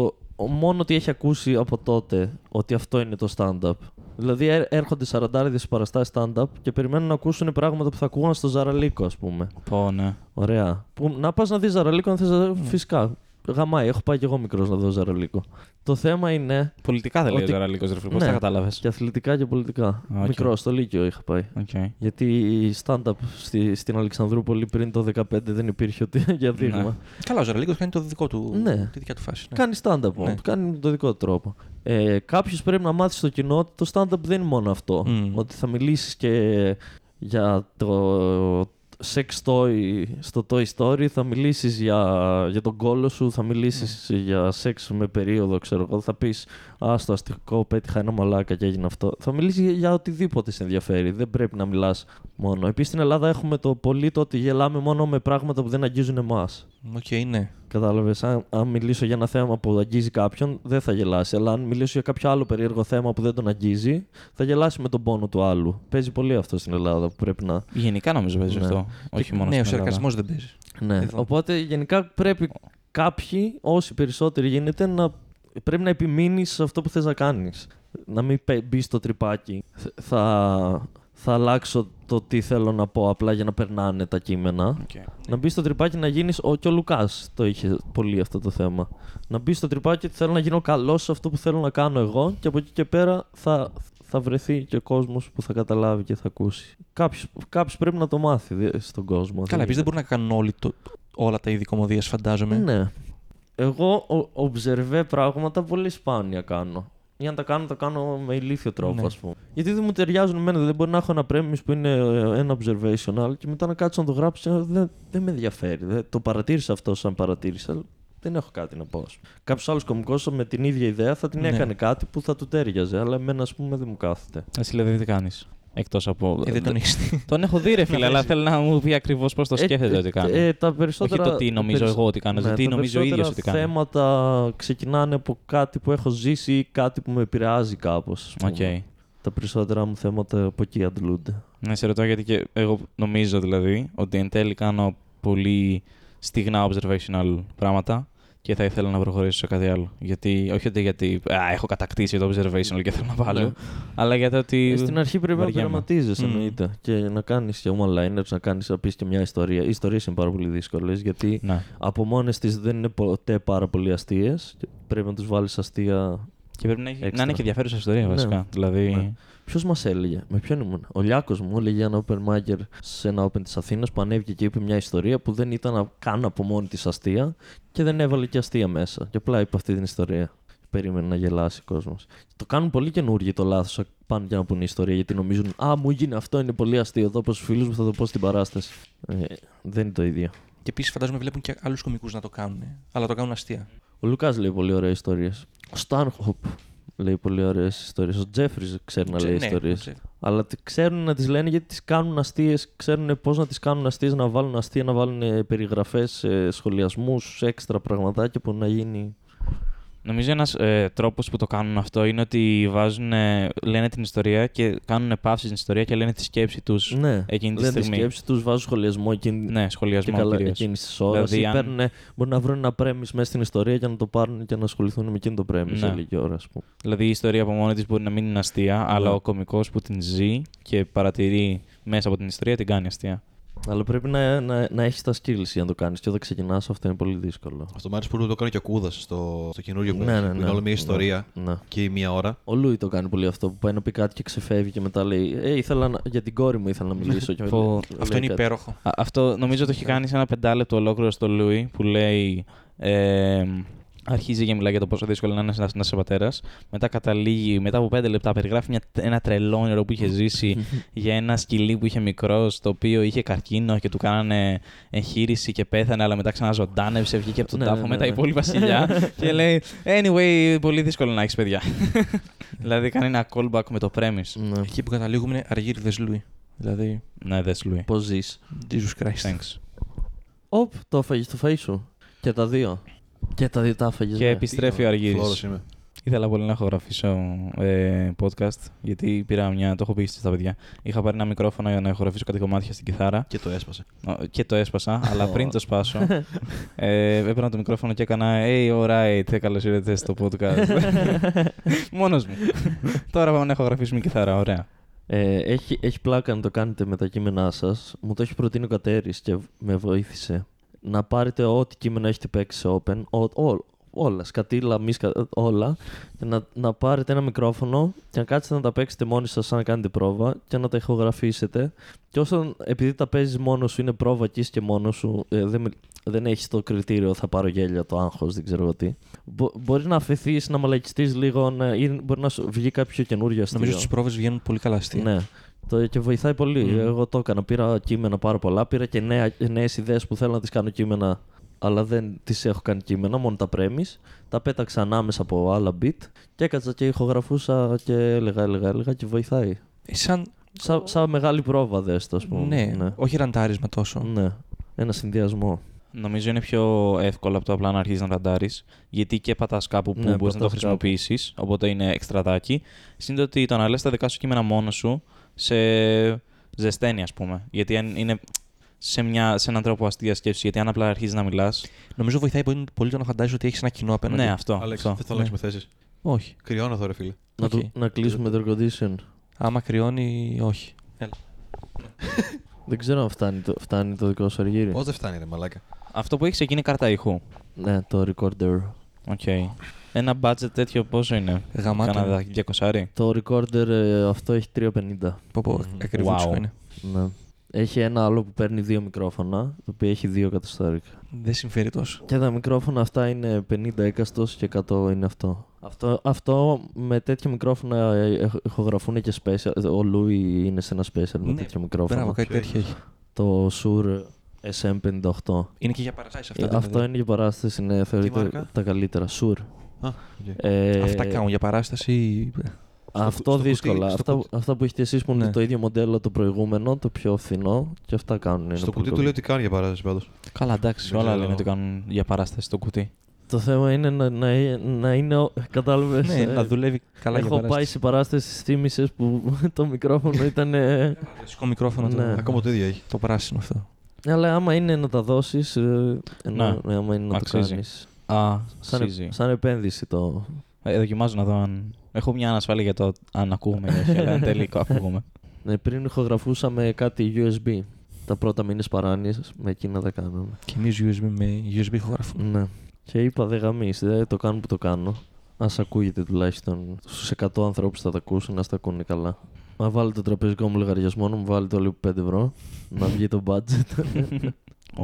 ο, μόνο ότι έχει ακούσει από τότε ότι αυτό είναι το stand-up. Δηλαδή ε- έρχονται σαραντάριδες στις παραστάσεις stand-up και περιμένουν να ακούσουν πράγματα που θα ακούγαν στο Ζαραλίκο ας πούμε. πω, ναι. Ωραία. Που, να πας να δεις Ζαραλίκο αν θες. Φυσικά. Γαμάει. Έχω πάει και εγώ μικρός να δω Ζαραλίκο. Το θέμα είναι Πολιτικά δεν λέει Ότι- ο Ζαραλίκο, ρε φίλε. Πώς Ναι. τα κατάλαβες; και αθλητικά και πολιτικά. Οκ. Μικρός, στο Λύκειο είχα πάει. Okay. Γιατί η stand-up στη, στην Αλεξανδρούπολη πριν το 2015 δεν υπήρχε ότι, για δείγμα. Ναι. Καλά, ο Ζαραλίκο κάνει το δικό του. Ναι. Τη δικιά του φάση. Ναι. Κάνει stand-up Ναι. όμως. Κάνει με το δικό του τρόπο. Ε, Κάποιος πρέπει να μάθει στο κοινό ότι το stand-up δεν είναι μόνο αυτό. Μμμ. Ότι θα μιλήσεις και για το sex toy στο Toy Story, θα μιλήσεις για, για τον κόλο σου, θα μιλήσεις για σεξ με περίοδο, ξέρω εγώ, θα πεις «Α, στο αστικό πέτυχα ένα μαλάκα και έγινε αυτό». Θα μιλήσεις για, για οτιδήποτε σε ενδιαφέρει, δεν πρέπει να μιλάς μόνο. Επίσης στην Ελλάδα έχουμε το πολύ το ότι γελάμε μόνο με πράγματα που δεν αγγίζουν εμάς. Οκ, ναι. Κατάλαβες. Αν, αν μιλήσω για ένα θέμα που αγγίζει κάποιον, δεν θα γελάσει. Αλλά αν μιλήσω για κάποιο άλλο περίεργο θέμα που δεν τον αγγίζει, θα γελάσει με τον πόνο του άλλου. Παίζει πολύ αυτό στην Ελλάδα που πρέπει να. Γενικά νομίζω παίζει Ναι. αυτό. Όχι μόνο ναι, ο στην Ελλάδα. σαρκασμός δεν παίζει. Ναι. Εδώ. Οπότε γενικά πρέπει κάποιοι, όσοι περισσότεροι γίνεται, να πρέπει να επιμείνεις σε αυτό που θες να κάνεις. Να μην μπεις στο τριπάκι. Θα, θα αλλάξω το τι θέλω να πω απλά για να περνάνε τα κείμενα. Οκ. Να μπεις στο τριπάκι να γίνεις. Ο, και ο Λουκάς το είχε πολύ αυτό το θέμα. Να μπεις στο τριπάκι ότι θέλω να γίνω καλός σε αυτό που θέλω να κάνω εγώ και από εκεί και πέρα θα, θα βρεθεί και ο κόσμος που θα καταλάβει και θα ακούσει. Κάποιος πρέπει να το μάθει δε- στον κόσμο. Καλά, επίσης δεν μπορούν να κάνουν όλοι το, όλα τα είδη κωμωδίας, φαντάζομαι. Ναι. Εγώ ο- observe πράγματα πολύ σπάνια κάνω. Ή αν τα κάνω, τα κάνω με ηλίθιο τρόπο, Ναι. ας πούμε. Γιατί δεν μου ταιριάζουν εμένα. Δεν μπορεί να έχω ένα premise που είναι ε, ένα observational και μετά να κάτσω να το γράψω. ε, Δεν, δεν με ενδιαφέρει. Δεν, το παρατήρησα αυτό σαν παρατήρησα. αλλά Δεν έχω κάτι να πω. Κάποιος άλλος κωμικός με την ίδια ιδέα θα την Ναι. έκανε κάτι που θα του ταίριαζε. Αλλά εμένα, ας πούμε, δεν μου κάθεται. Εσύ δηλαδή τι κάνεις; Εκτός από. Ε, δεν τον έχεις. Τον έχω δει, ρε φίλε, αλλά θέλω να μου πει ακριβώς πώς το σκέφτεται Ε, ότι κάνει. ε, τα Όχι περισσότερα, το τι νομίζω περισ- εγώ ότι κάνω, το Ναι, τι τα νομίζω ο ίδιος περισσότερα ότι κάνει. θέματα ξεκινάνε από κάτι που έχω ζήσει ή κάτι που με επηρεάζει κάπως. Οκ. Τα περισσότερα μου θέματα από εκεί αντλούνται. Να σε ρωτάω γιατί και εγώ νομίζω δηλαδή ότι εν τέλει κάνω πολύ στιγνά observational πράγματα και θα ήθελα να προχωρήσω σε κάτι άλλο. Γιατί, όχι ότι γιατί α, έχω κατακτήσει το observational και θέλω να βάλω, Ναι. αλλά γιατί ότι. Ε, Στην αρχή πρέπει να βαριέμαι. πειραματίζεσαι Μμμ. εννοείται. Και να κάνεις και one-liners, να κάνεις να πεις και μια ιστορία. Οι ιστορίες είναι πάρα πολύ δύσκολες γιατί Ναι. από μόνες της δεν είναι ποτέ πάρα πολύ αστείες. Πρέπει να τους βάλεις αστεία. Και πρέπει να, έχει, να Έξτρα. είναι και ενδιαφέρουσα ιστορία Ναι. βασικά. Δηλαδή. Ναι. Ποιος μας έλεγε, με ποιον ήμουν; Ο Λιάκος μου έλεγε ένα open micer σε ένα open της Αθήνας που ανέβηκε και είπε μια ιστορία που δεν ήταν καν από μόνη της αστεία και δεν έβαλε και αστεία μέσα. Και απλά είπε αυτή την ιστορία. Περίμενε να γελάσει ο κόσμος. Το κάνουν πολύ καινούργοι το λάθος. Πάνε για να πούνε ιστορία γιατί νομίζουν Α, μου γίνει αυτό, είναι πολύ αστείο. Εδώ από στου φίλους μου θα το πω στην παράσταση. Ε, δεν είναι το ίδιο. Και επίσης φαντάζομαι βλέπουν και άλλους κομικούς να το κάνουν. Αλλά το κάνουν αστεία. Ο Λουκάς λέει πολύ ωραίε ιστορίες. Ο Στάνχοπ λέει πολύ ωραίες ιστορίες. Ο Τζέφρις ξέρει να λέει Ναι, ιστορίες. ναι. Αλλά τι ξέρουν να τις λένε γιατί τις κάνουν αστείες, ξέρουν πώς να τις κάνουν αστείες, να βάλουν αστεία, να βάλουν περιγραφές, σχολιασμούς, έξτρα πραγματάκια που να γίνει. Νομίζω ένας ε, τρόπος που το κάνουν αυτό είναι ότι βάζουν, ε, λένε την ιστορία και κάνουν παύση στην ιστορία και λένε τη σκέψη τους Ναι, εκείνη τη λένε τη στιγμή. σκέψη τους, βάζουν σχολιασμό εκείνη, Ναι, και σχολιασμό καλά κυρίως. εκείνη της ώρας. Δηλαδή, αν- Παίρνουνε- Μπορεί να βρουν ένα πρέμις μέσα στην ιστορία για να το πάρουν και να ασχοληθούν με εκείνο το πρέμις σε Ναι. λίγη ώρα, ας πούμε. Δηλαδή η ιστορία από μόνη της μπορεί να μην είναι αστεία, αλλά ο κωμικό που την ζει και παρατηρεί μέσα από την ιστορία την κάνει αστεία. Αλλά πρέπει να, να, να έχεις τα skills για να το κάνεις. Και όταν ξεκινάς, αυτό είναι πολύ δύσκολο. Αυτό μου άρεσε που το κάνει και ο Κούδας στο, στο καινούριο που Ναι, έχει, ναι, που ναι. είναι όλη μια ιστορία Ναι. και η μία ώρα. Ο Λούι το κάνει πολύ αυτό που πάει να πει κάτι και ξεφεύγει και μετά λέει Ε, ήθελα να... για την κόρη μου ήθελα να μιλήσω. και Πω, λέει Αυτό είναι κάτι. υπέροχο. Α, αυτό νομίζω το έχει κάνει σε ένα πεντάλεπτο ολόκληρο στο Λούι που λέει. Ε, Αρχίζει και μιλάει για το πόσο δύσκολο είναι να είσαι πατέρας. Μετά καταλήγει, μετά από πέντε λεπτά, περιγράφει μια, ένα τρελό όνειρο που είχε ζήσει για ένα σκυλί που είχε μικρός, το οποίο είχε καρκίνο και του κάνανε εγχείρηση και πέθανε, αλλά μετά ξαναζωντάνευσε, βγήκε από τον Ναι, τάφο ναι, με τα ναι. υπόλοιπα σκυλιά και λέει Anyway, πολύ δύσκολο να έχεις παιδιά. δηλαδή κάνει ένα callback με το premise. Ναι. Εκεί που καταλήγουμε είναι αργύριδες Λούι. Δηλαδή, Ναι, δες Λουί. Πώς ζεις. Jesus Christ. Thanks. Οπ, το έφαγες στο φαΐ σου. Και τα δύο. Και τα δύο τα έφαγε. Και επιστρέφει ο Αργύρης. Φλόρος είμαι. Ήθελα πολύ να ηχογραφήσω ε, podcast, γιατί πήρα μια. Το έχω πει στα παιδιά. Είχα πάρει ένα μικρόφωνο για να ηχογραφήσω κάτι κομμάτια στην κιθάρα Και το έσπασε. Ο, και το έσπασα, αλλά πριν το σπάσω, ε, έπαιρνα το μικρόφωνο και έκανα Hey, alright, καλώς ήρθατε στο podcast. Μόνος μου. Τώρα πάμε να ηχογραφήσουμε κιθάρα, ωραία. Ε, έχει, έχει πλάκα να το κάνετε με τα κείμενά σας. Μου το έχει προτείνει ο Κατέρης και με βοήθησε. Να πάρετε ό,τι κείμενο έχετε παίξει σε open, ό, ό, όλα, σκατήλα, μίσκα, όλα, και να, να πάρετε ένα μικρόφωνο και να κάτσετε να τα παίξετε μόνοι σας σαν να κάνετε πρόβα και να τα ηχογραφήσετε. Και όσο, επειδή τα παίζεις μόνος σου, είναι πρόβα και είσαι και μόνος σου, ε, δεν, μιλ- δεν έχεις το κριτήριο θα πάρω γέλια, το άγχος, δεν ξέρω εγώ τι. Μπο, μπορεί να αφαιθείς να μαλακιστείς λίγο να, ή μπορεί να σου βγει κάποιο καινούριο αστείο. Νομίζω ότι στις πρόβες βγαίνουν πολύ καλά αστεία. Ναι. Το, και βοηθάει πολύ. Μμμ. Εγώ το έκανα. Πήρα κείμενα πάρα πολλά. Πήρα και νέες ιδέες που θέλω να τις κάνω κείμενα, αλλά δεν τις έχω κάνει κείμενα, μόνο τα πρέμεις. Τα πέταξα ανάμεσα από άλλα beat και έκατσα και ηχογραφούσα και έλεγα, έλεγα, έλεγα και βοηθάει. Ε, Σαν. Σαν σα μεγάλη πρόβα, δες το, ας πούμε. Ναι, ναι. όχι ραντάρισμα τόσο. Ναι. Ένα συνδυασμό. Νομίζω είναι πιο εύκολο από το απλά να αρχίσει να ραντάρεις, γιατί και πατάς κάπου που Ναι, μπορείς να το πατάς χρησιμοποιήσεις, οπότε είναι εξτρατάκι. Συν ότι το να λε τα δικά σου κείμενα μόνος σου σε ζεσταίνει, ας πούμε. Γιατί αν είναι σε, μια, σε έναν τρόπο αστεία σκέψη, γιατί αν απλά αρχίζεις να μιλάς. Νομίζω βοηθάει πολύ, πολύ το να φαντάζει ότι έχεις ένα κοινό απέναντι. Ναι, αυτό. Άλεξ, αυτό. δεν θα αλλάξουμε θέσεις. Όχι. Κρυώνω εδώ, ρε φίλε. Να, Οκ. το, να κλείσουμε το air condition. Άμα κρυώνει, όχι. Δεν ξέρω αν φτάνει το, φτάνει το δικό σου Αργύρη. Πώς δεν φτάνει, ρε μαλάκα. Αυτό που έχεις εκεί είναι κάρτα ήχου. Ναι, το recorder. OK. Ένα budget τέτοιο πόσο είναι; Γαμάτο. Κάνα 200. Το recorder ε, αυτό έχει 350. Πω, πω, Μμμ. ακριβούτσικο Wow. είναι. Ναι. Έχει ένα άλλο που παίρνει δύο μικρόφωνα, το οποίο έχει δύο εκατοστάρικα. Δεν συμφέρει τόσο. Και τα μικρόφωνα αυτά είναι 50 έκαστος και 100 είναι αυτό. Αυτό, αυτό με τέτοια μικρόφωνα ε, ε, ηχογραφούν και special. Ο Λούι είναι σε ένα special με Ναι, τέτοιο μικρόφωνο. Μπράβο, κάτι ποιο τέτοιο έχει. Το Shure SM58. Είναι και για παραστάσει Ε, αυτά. αυτό δηλαδή. είναι για παράσταση, είναι θεωρείται μάρκα; τα καλύτερα. Shure. Α, οκ. Ε, Αυτά κάνουν για παράσταση. Αυτό στο δύσκολα. κουτί, στο αυτά, κουτί. αυτά που έχετε εσείς που είναι Ναι. το ίδιο μοντέλο το προηγούμενο, το πιο φθηνό, και αυτά κάνουν. είναι Στο πολύ κουτί του cool. λέει ότι κάνει για παράσταση πάντως. Καλά, εντάξει, Δεν όλα ξέρω. λένε ότι κάνουν για παράσταση στο κουτί. Το θέμα είναι να, να, να είναι. ο- Κατάλαβες, Ναι, ε, να δουλεύει καλά για Έχω πάει παράσταση. σε παράσταση τη Θύμησης που το μικρόφωνο ήταν. ε, Κλασικό μικρόφωνο Ναι. το, Ακόμα το ίδιο έχει. το πράσινο αυτό. αλλά άμα είναι να τα δώσεις. Ναι. ναι, άμα είναι να Αξίζει. το κάνεις. Α, Σαν, αξίζει. σαν επένδυση το. Ε, δοκιμάζω να δω αν. Έχω μια ανασφάλεια για το αν ακούγομαι ή όχι, αλλά εν τέλει ακούγομαι. Ναι, πριν ηχογραφούσαμε κάτι USB. Τα πρώτα μήνες παράνοια με εκείνα τα κάναμε. Και εμείς USB με USB ηχογραφούμε. Ναι. Και είπα δεν γαμίσεις, δεν το κάνω που το κάνω. Α ακούγεται τουλάχιστον στους 100 ανθρώπους που θα τα ακούσουν, να τα ακούνε καλά. Να βάλει το τραπεζικό μου λογαριασμό, να μου βάλει το λίγο 5 ευρώ, να βγει το budget.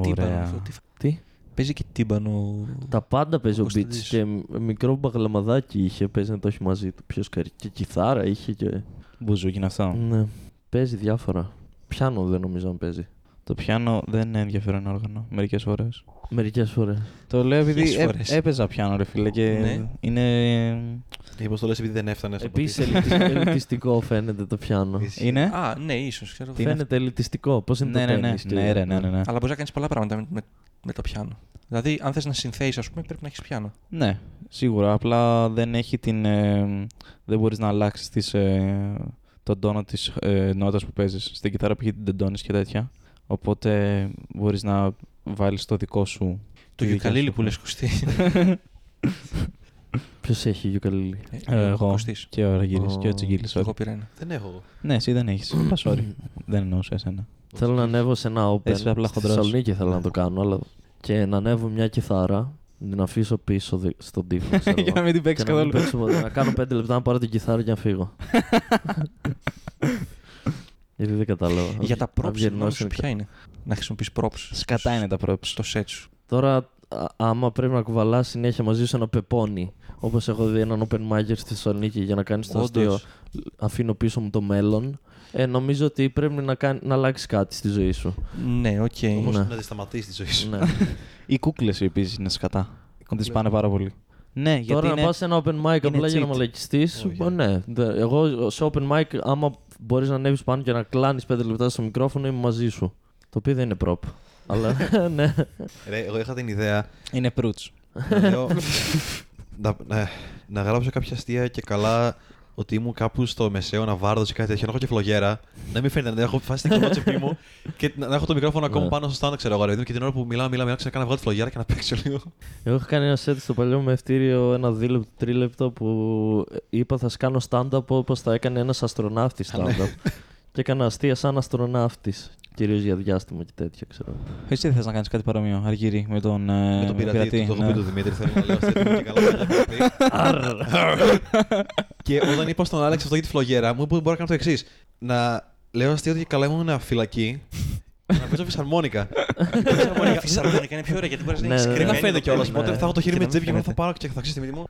Τύμπανο Ωραία. αυτό, τι- Τι; Παίζει και τύμπανο. Τα πάντα παίζει ο Κωνσταντής. Beats και μ- μικρό μπαγλαμαδάκι είχε, παίζει να το έχει μαζί του. Ποιος καρι. Και κιθάρα είχε και. Μπουζούκι είναι αυτό. Ναι. Παίζει διάφορα. Πιάνο δεν νομίζω να παίζει. Το πιάνο δεν είναι ενδιαφέρον όργανο μερικές φορές. Μερικές φορές. Το λέω επειδή Ποιες έ- φορές; έπαιζα πιάνο, ρε φίλε, και Ναι. είναι. Ή πώς το λες, επειδή δεν έφτανες. στο Επίσης ποτήρι. ελιτιστικό φαίνεται το πιάνο. Ισχύει. Είναι; Α, ναι, ίσως. Ξέρω. Τι είναι Φαίνεται ελιτιστικό. Πώς είναι Ναι, το ναι, ναι. τέννις και- Ναι, ρε, ναι, ναι, ναι. Αλλά μπορείς να κάνεις πολλά πράγματα με, με, με το πιάνο. Δηλαδή, αν θες να συνθέσει, ας πούμε, πρέπει να έχεις πιάνο. Ναι, σίγουρα. Απλά δεν έχει την. ε, δεν μπορείς να αλλάξεις ε, τον τόνο της ε, νότα που παίζεις. Στην κιθάρα π.χ. την τεντώνεις και τέτοια. Οπότε μπορείς να βάλεις το δικό σου. Το τη δικιά γιουκαλίλι σου που λες φωνή. Κωστή. Ποιος έχει γιουκαλίλι. Ε, εγώ Κωστής. και ο Ραγίλη Ω, και ο Τσιγκίλης. Εγώ πήρα ένα. Δεν έχω εγώ. Ναι, εσύ δεν έχεις. Πα, sorry. δεν εννοούσα εσένα. Θέλω να ανέβω σε ένα open. Εσύ απλά Στη χοντρός. Θεσσαλονίκη θέλω να το κάνω, αλλά. Και να ανέβω μια κιθάρα, να την αφήσω πίσω δι- στον τοίχο. ξέρω Για να εγώ. μην την Και παίξει να, μην καθόλου. παίξω ποτέ. να κάνω πέντε λεπτά να πάρω την κιθάρα και να φύγω. Γιατί δεν κατάλαβα. Για τα Να props βγαίνω μόνο σε- σου ποια είναι; Να χρησιμοποιείς props. Σκατά είναι τα props. Στο set σου. Τώρα α- άμα πρέπει να κουβαλάς συνέχεια μαζί σου ένα πεπόνι, όπως έχω δει έναν open micer στη Θεσσαλονίκη για να κάνει το Όντως. αστείο, αφήνω πίσω μου το μέλλον. Ε, νομίζω ότι πρέπει να, κάνει, να αλλάξεις κάτι στη ζωή σου. Ναι, οκ. Όμως Ναι. να τη σταματήσεις τη ζωή σου. ναι. Οι κούκλες επίσης είναι σκατά. Τις πάνε πάρα πολύ. Ναι, γιατί Τώρα είναι... να πας σε ένα open mic απλά για να cheat. μαλακιστείς. Όχι. Ναι. Δε- Εγώ σε open mic, άμα μπορείς να ανέβεις πάνω και να κλάνεις 5 λεπτά στο μικρόφωνο, είμαι μαζί σου. Το οποίο δεν είναι prop. Αλλά ναι. Ρε, εγώ είχα την ιδέα Είναι προύτς. να, λέω, να, να, να γράψω κάποια αστεία και καλά ότι ήμουν κάπου στο μεσαίο να βάρδω ή κάτι τέτοιο, να έχω και φλογέρα, να μην φαίνεται να έχω φάσει την κομμάτσεπή μου και να να έχω το μικρόφωνο ακόμα Ναι. πάνω στο stand, ξέρω εγώ, ρε παιδί μου, και την ώρα που μιλάω, μιλάω, μιλάω, ξέρω να βγάλω τη φλογέρα και να παίξω λίγο. Εγώ είχα κάνει ένα set στο παλιό μου ευτήριο, ένα δίλεπτο, τρίλεπτο που είπα θα σκάνω stand-up όπως θα έκανε ένας αστροναύτης stand-up. και έκανα αστεία σαν αστροναύτης. Κυρίως για διάστημα και τέτοια, ξέρω. Εσύ δεν θες να κάνεις κάτι παρόμοιο, Αργύρι, με τον, ε, Με τον πειρατή, το έχω ναι. πει του Δημήτρη, θέλω να λέω αστεία και καλά. δεν έχω πει. Και όταν είπα στον Άλεξ αυτό για τη φλογέρα, μου είπε ότι μπορώ να κάνω το εξής. Να λέω αστείο ότι και καλά ήμουν φυλακή. και Να παίζω φυσαρμόνικα. Φυσαρμόνικα. Φυσαρμόνικα είναι πιο ωραία γιατί μπορείς να Ναι, έχεις ναι, Και δεν ναι. θα φαίνεται κιόλας. Ναι. Οπότε θα έχω το χέρι Και με να τσέπη και μην εγώ θα φαίνεται. πάρω και θα αξίσει τη μύτη μου.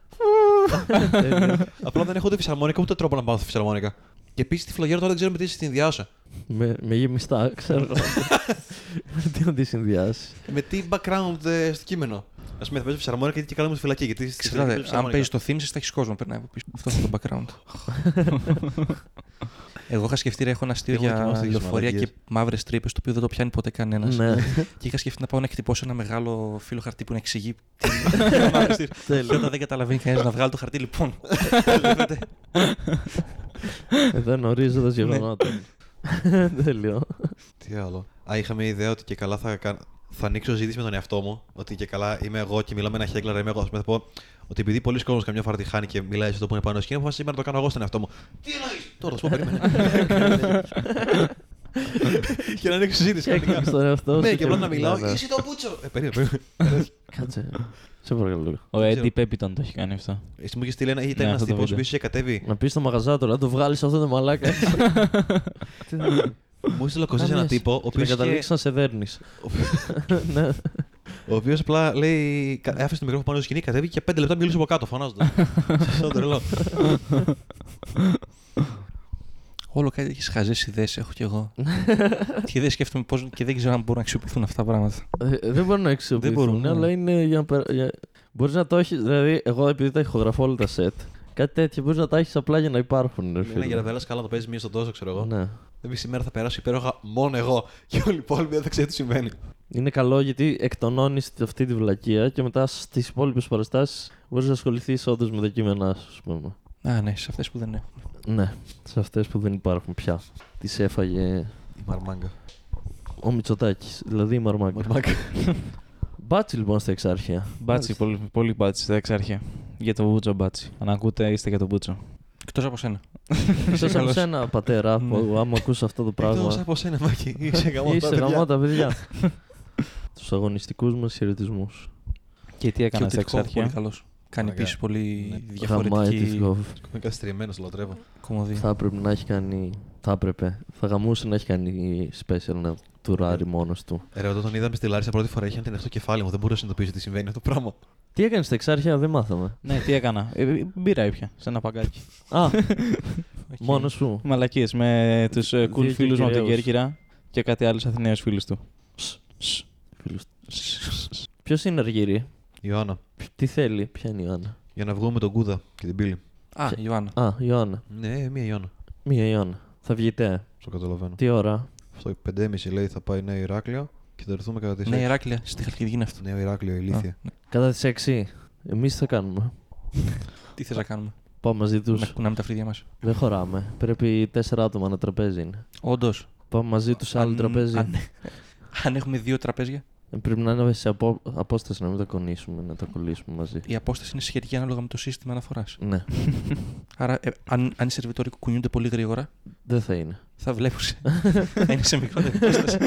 Τέλειο. Απλά δεν έχω ούτε φυσαρμόνικα ούτε τρόπο να πάω στη φυσαρμόνικα. Και επίσης τη φλογέρα τώρα δεν ξέρω με τι τη συνδυάσω. Με, με γεμιστά, ξέρω. Τι να τη συνδυάσει. Με τι background ε, στο κείμενο. Α πούμε, θα παίζω φυσαρμόνικα γιατί και καλά μου στη φυλακή. Γιατί στη φυλακή παίζω Ξέρετε, αν φυσαρμόνικα. παίζεις το theme, θα έχεις κόσμο περνάει από πίσω. Αυτό είναι το background. Εγώ είχα σκεφτεί, ρε, έχω ένα αστείο Εγώ δοκιμάω για τέτοιες λεωφορεία και μαλακίες. μαύρες τρύπες, το οποίο δεν το πιάνει ποτέ κανένας. ναι, Και είχα σκεφτεί να πάω να χτυπώσω ένα μεγάλο φύλλο χαρτί που να εξηγεί τι είναι μαύρες τρύπες. Και τέλειο. όταν δεν καταλαβαίνει κανένας να βγάλει το χαρτί, λοιπόν. Βλέπετε. Εδώ είναι ορίζοντα γεγονότα. Τέλειο. Τι άλλο. Α, είχαμε ιδέα ότι και καλά θα, κα- θα ανοίξω ζήτηση με τον εαυτό μου. Ότι και καλά είμαι εγώ και μιλάμε ένα χέγκλαρα. Είμαι εγώ. Ας πούμε, θα πω ότι επειδή πολλοί κόσμοι καμιά φορά τη χάνει και μιλάει σε αυτό που είναι πάνω σκηνή, αποφάσισα σήμερα να το κάνω εγώ στον εαυτό μου. Τι εννοείς! Τώρα θα σου πω, περίμενε. και να ανοίξω ζήτηση. Έκλειξε κανονικά. τον εαυτό Ναι, σου και απλά να μιλάω. Ναι, ναι. Είσαι το μπούτσο! Ε, περίμενε, περίμενε. Κάτσε. Σε παρακαλώ λίγο. Ο Δεν Eddie ξέρω. Peppiton το έχει κάνει αυτό. Εσύ μου είχες στείλει ένα, ήταν Ναι, ένα αυτό το τύπο που βίντεο. είχε κατέβει. Να πεις στο μαγαζάτο, να το βγάλεις αυτό το μαλάκα. Τι θα γίνει. Μου έστειλε ο Κωστής ένα Καμία τύπο, ο Και να οποίος είχε- καταλήξεις να σε δέρνεις. Ναι. Ο οποίος απλά λέει. κα- Άφησε το μικρόφωνο πάνω στο σκηνή, κατέβηκε και πέντε λεπτά μιλούσε από κάτω, φωνάζοντας. Σαν τρελό. Όλο κάτι έχεις χαζές ιδέες έχω κι εγώ. και δεν σκέφτομαι πώ και δεν ξέρω αν μπορούν να αξιοποιηθούν αυτά τα πράγματα. Ε, Δεν μπορούν να αξιοποιηθούν, μπορούν, ναι. αλλά είναι για να. περα- για- Μπορείς να το έχεις. Δηλαδή, εγώ επειδή τα ηχογραφώ όλα τα set, κάτι τέτοιο μπορείς να τα έχεις απλά για να υπάρχουν. ρε Είναι φίλε. για να περάσει καλά να το παίζεις μία στον τόσο, ξέρω εγώ. Ναι. Δηλαδή σήμερα θα περάσω υπέροχα μόνο εγώ και όλοι οι υπόλοιποι δεν θα ξέρουν τι συμβαίνει. Είναι καλό γιατί εκτονώνεις αυτή τη βλακεία και μετά στις υπόλοιπες παραστάσεις μπορείς να ασχοληθείς όντως με τα κείμενά σου, ας πούμε. Α, ναι, σε αυτές που δεν έχουν. Ναι, σε αυτές που δεν υπάρχουν πια. Τις έφαγε Η μαρμάγκα. ο Μητσοτάκης, δηλαδή η Μαρμάγκα. Μπάτσι λοιπόν στα εξάρχεια. Μπάτσι, πολύ, πολύ μπάτσι στα εξάρχεια. Για το Μπούτσο μπάτσι. Αν ακούτε, είστε για το Μπούτσο. Εκτός από σένα. Εκτός από καλός. σένα, πατέρα, που Ναι. άμα ακούς αυτό το Εκτός πράγμα. από σένα, Μάκη. Είσαι γαμό. Είσαι γαμό τα παιδιά. Τους αγωνιστικούς μας χαιρετισμούς. Και τι έκανα στα Και ο Τιτκόβ πολύ εξάρχεια. Καλό. Κάνει Μαγκά. επίση πολύ Ναι. Γαμάει της διαφορετική Τιθκόβ. Είμαι καθυστερημένο, λατρεύω. κομμωδία. Θα έπρεπε να έχει κάνει. Θα έπρεπε. Θα γαμούσε να έχει κάνει special να τουράρει μόνος του. Ε, Ρε, όταν τον είδαμε στη Λάρισα πρώτη φορά είχε ένα ανοιχτό κεφάλι μου. Δεν μπορούσα να συνειδητοποιήσω τι συμβαίνει αυτό το πράγμα. Τι έκανες στα Εξάρχεια, δεν μάθαμε. Ναι, τι έκανα. Ε, μπύρα ήπια σε ένα παγκάκι. Α, Οκ. μόνος σου. Μαλακίες με τους Δύο cool φίλους μου από την Κυρκυραίους. Κέρκυρα και κάτι άλλους Αθηναίους φίλους του. Ποιος είναι Αργύρη, Ιωάννα. τι θέλει, ποια είναι η Ιωάννα; Για να βγούμε με τον Κούδα και την πύλη. Α, Ιωάννα. Α, Ιωάννα. Ναι, μία Ιωάννα. Μία Ιωάννα. Θα βγείτε. Στο καταλαβαίνω. Τι ώρα; Στο 5.30 λέει θα πάει Νέο Ηράκλειο και θα έρθουμε κατά τις Ναι, Ηράκλεια, στη Χαλκιδική είναι αυτό. Νέο Ηράκλειο, ηλίθεια. Α, ναι. Κατά τις 6. Εμείς τι θα κάνουμε. Τι θες να κάνουμε; Πάμε μαζί τους. Να κουνάμε τα φρύδια μας. Δεν χωράμε. Πρέπει τέσσερα άτομα ένα τραπέζι είναι. Όντως. Πάμε μαζί τους σε άλλο τραπέζι. Αν, αν έχουμε δύο τραπέζια, Ε, Πρέπει να είναι σε απο... απόσταση να μην τα κονίσουμε, να τα κολλήσουμε μαζί. η απόσταση είναι σχετική ανάλογα με το σύστημα αναφοράς. Ναι, Άρα, ε, αν, αν οι σερβιτόροι κουνιούνται πολύ γρήγορα, δεν θα είναι. θα βλέπουν. θα είναι σε μικρότερη απόσταση.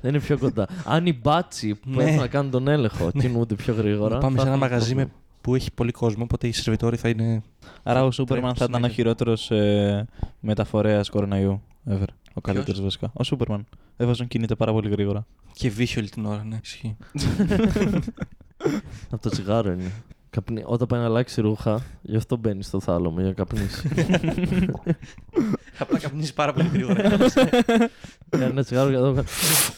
Θα είναι πιο κοντά. Αν οι μπάτσι που Ναι. έχουν να κάνουν τον έλεγχο κινούνται πιο γρήγορα. Να πάμε θα σε ένα έχουμε μαγαζί με πρόβλημα. που έχει πολύ κόσμο, οπότε οι σερβιτόροι θα είναι. Άρα ο Σούπερμαν θα ήταν ο συνέχεια. χειρότερος ε, μεταφορέας κοροναϊού ever. Ο καλύτερος βασικά. Ο Σούπερμαν. Έβαζον κινείται πάρα πολύ γρήγορα. και βύχη όλη την ώρα, ναι, ισχύει. Από το τσιγάρο είναι. Καπνί... Όταν πάει να αλλάξει ρούχα, γι' αυτό μπαίνεις στο θάλαμο για να καπνίσεις. Απλά καπνίζει πάρα πολύ γρήγορα. Κάνει ένα τσιγάρο και εδώ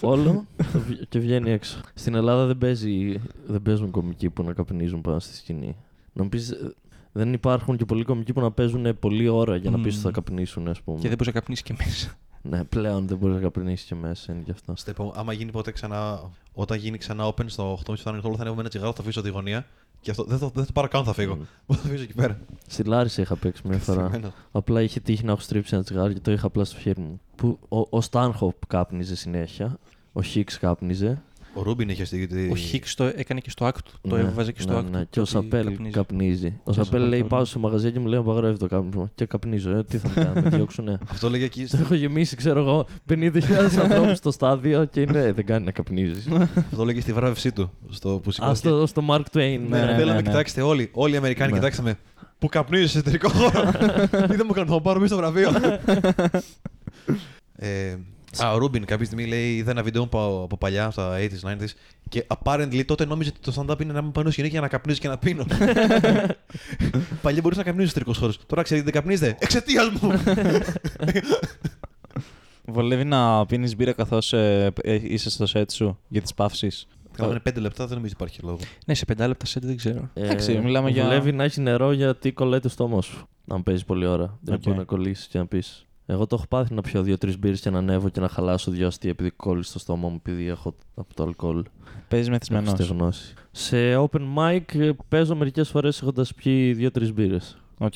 όλο το βγ- και βγαίνει έξω. Στην Ελλάδα δεν, παίζει, δεν παίζουν κομικοί που να καπνίζουν πάνω στη σκηνή. Να μου πεις, ε, δεν υπάρχουν και πολλοί κομικοί που να παίζουν πολλή ώρα για να πεις ότι θα Μμμ. καπνίσουν, ας πούμε. και δεν μπορείς να καπνίσεις και μέσα. Ναι, πλέον δεν μπορείς να καπνίσεις και μέσα, είναι γι' αυτό. Στο επό- άμα γίνει ποτέ ξανά, όταν γίνει ξανά open στο 8.30 θα ανοιχτό, θα ανέβω με ένα τσιγάρο, θα αφήσω τη γωνία. Και αυτό δεν, το, δεν το πάρω καν, θα φύγω. Θα το αφήσω εκεί πέρα. Στη Λάρισα είχα παίξει μια φορά. Θυμμένο. Απλά είχε τύχει να έχω στρίψει ένα τσιγάρο και το είχα απλά στο χέρι μου. Που ο, ο Στάνχοπ κάπνιζε συνέχεια. Ο Χίξ κάπνιζε. Ο Ρούμπιν είχε στη. τη- Ο Χίξ το έκανε και στο act του. Το Ναι, έβαζε και στο ναι, act του. ναι. Και ο ότι Σαπέλ καπνίζει. καπνίζει. Ο Και ο Σαπέλ Σαπέλ λέει: καπνίζει. Πάω στο μαγαζί και μου λέει: Απαγορεύει το κάπνισμα. Και καπνίζω. Ε, τι θα μου κάνω, με διώξουνε. Αυτό λέγε εκεί. Το έχω γεμίσει, ξέρω εγώ, 50.000 ανθρώπους στο στάδιο και είναι, δεν κάνει να καπνίζεις. Αυτό λέγε στη βράβευσή του. Στο που Α, σηκώθηκε. στο, στο Mark Twain. Ναι, ναι. ναι, Θέλαμε, ναι. κοιτάξτε όλοι. Όλοι οι Αμερικάνοι, Ναι. κοιτάξτε με. Που καπνίζεις σε εταιρικό χώρο; Τι δεν μου κάνουν, θα μου πάρω πίσω το βραβείο. Ε, Α, ο Ρούμπιν κάποια στιγμή λέει: Είδα ένα βίντεο μου από, από παλιά, στα 80s, 90s. Και apparently τότε νόμιζε ότι το stand-up είναι να μην πάνω σκηνή για να καπνίζει και να πίνω. Παλιά μπορούσε να καπνίζεις στου εταιρικού χώρου. Τώρα ξέρετε, δεν καπνίζετε; Εξαιτίας μου! Βολεύει να πίνεις μπύρα καθώς είσαι στο σετ σου για τις παύσεις; Καλά, είναι 5 λεπτά, δεν νομίζω υπάρχει λόγο. Ναι, σε πεντάλεπτα set δεν ξέρω. Ε, Εντάξει, μιλάμε για- Βολεύει να έχει νερό γιατί κολλάει το στόμα σου. Αν παίζει πολλή ώρα. Δεν Οκ. μπορεί να κολλήσεις και να πεις. Εγώ το έχω πάθει να πιω δύο-τρεις μπύρες και να ανέβω και να χαλάσω δύο αστεία επειδή κόλλησε στο στόμα μου επειδή έχω από το αλκοόλ. Παίζεις Έχω μεθυσμένος. στεγνώσει. Σε open mic ε, παίζω μερικές φορές έχοντας πιει δύο-τρεις μπύρες. Οκ.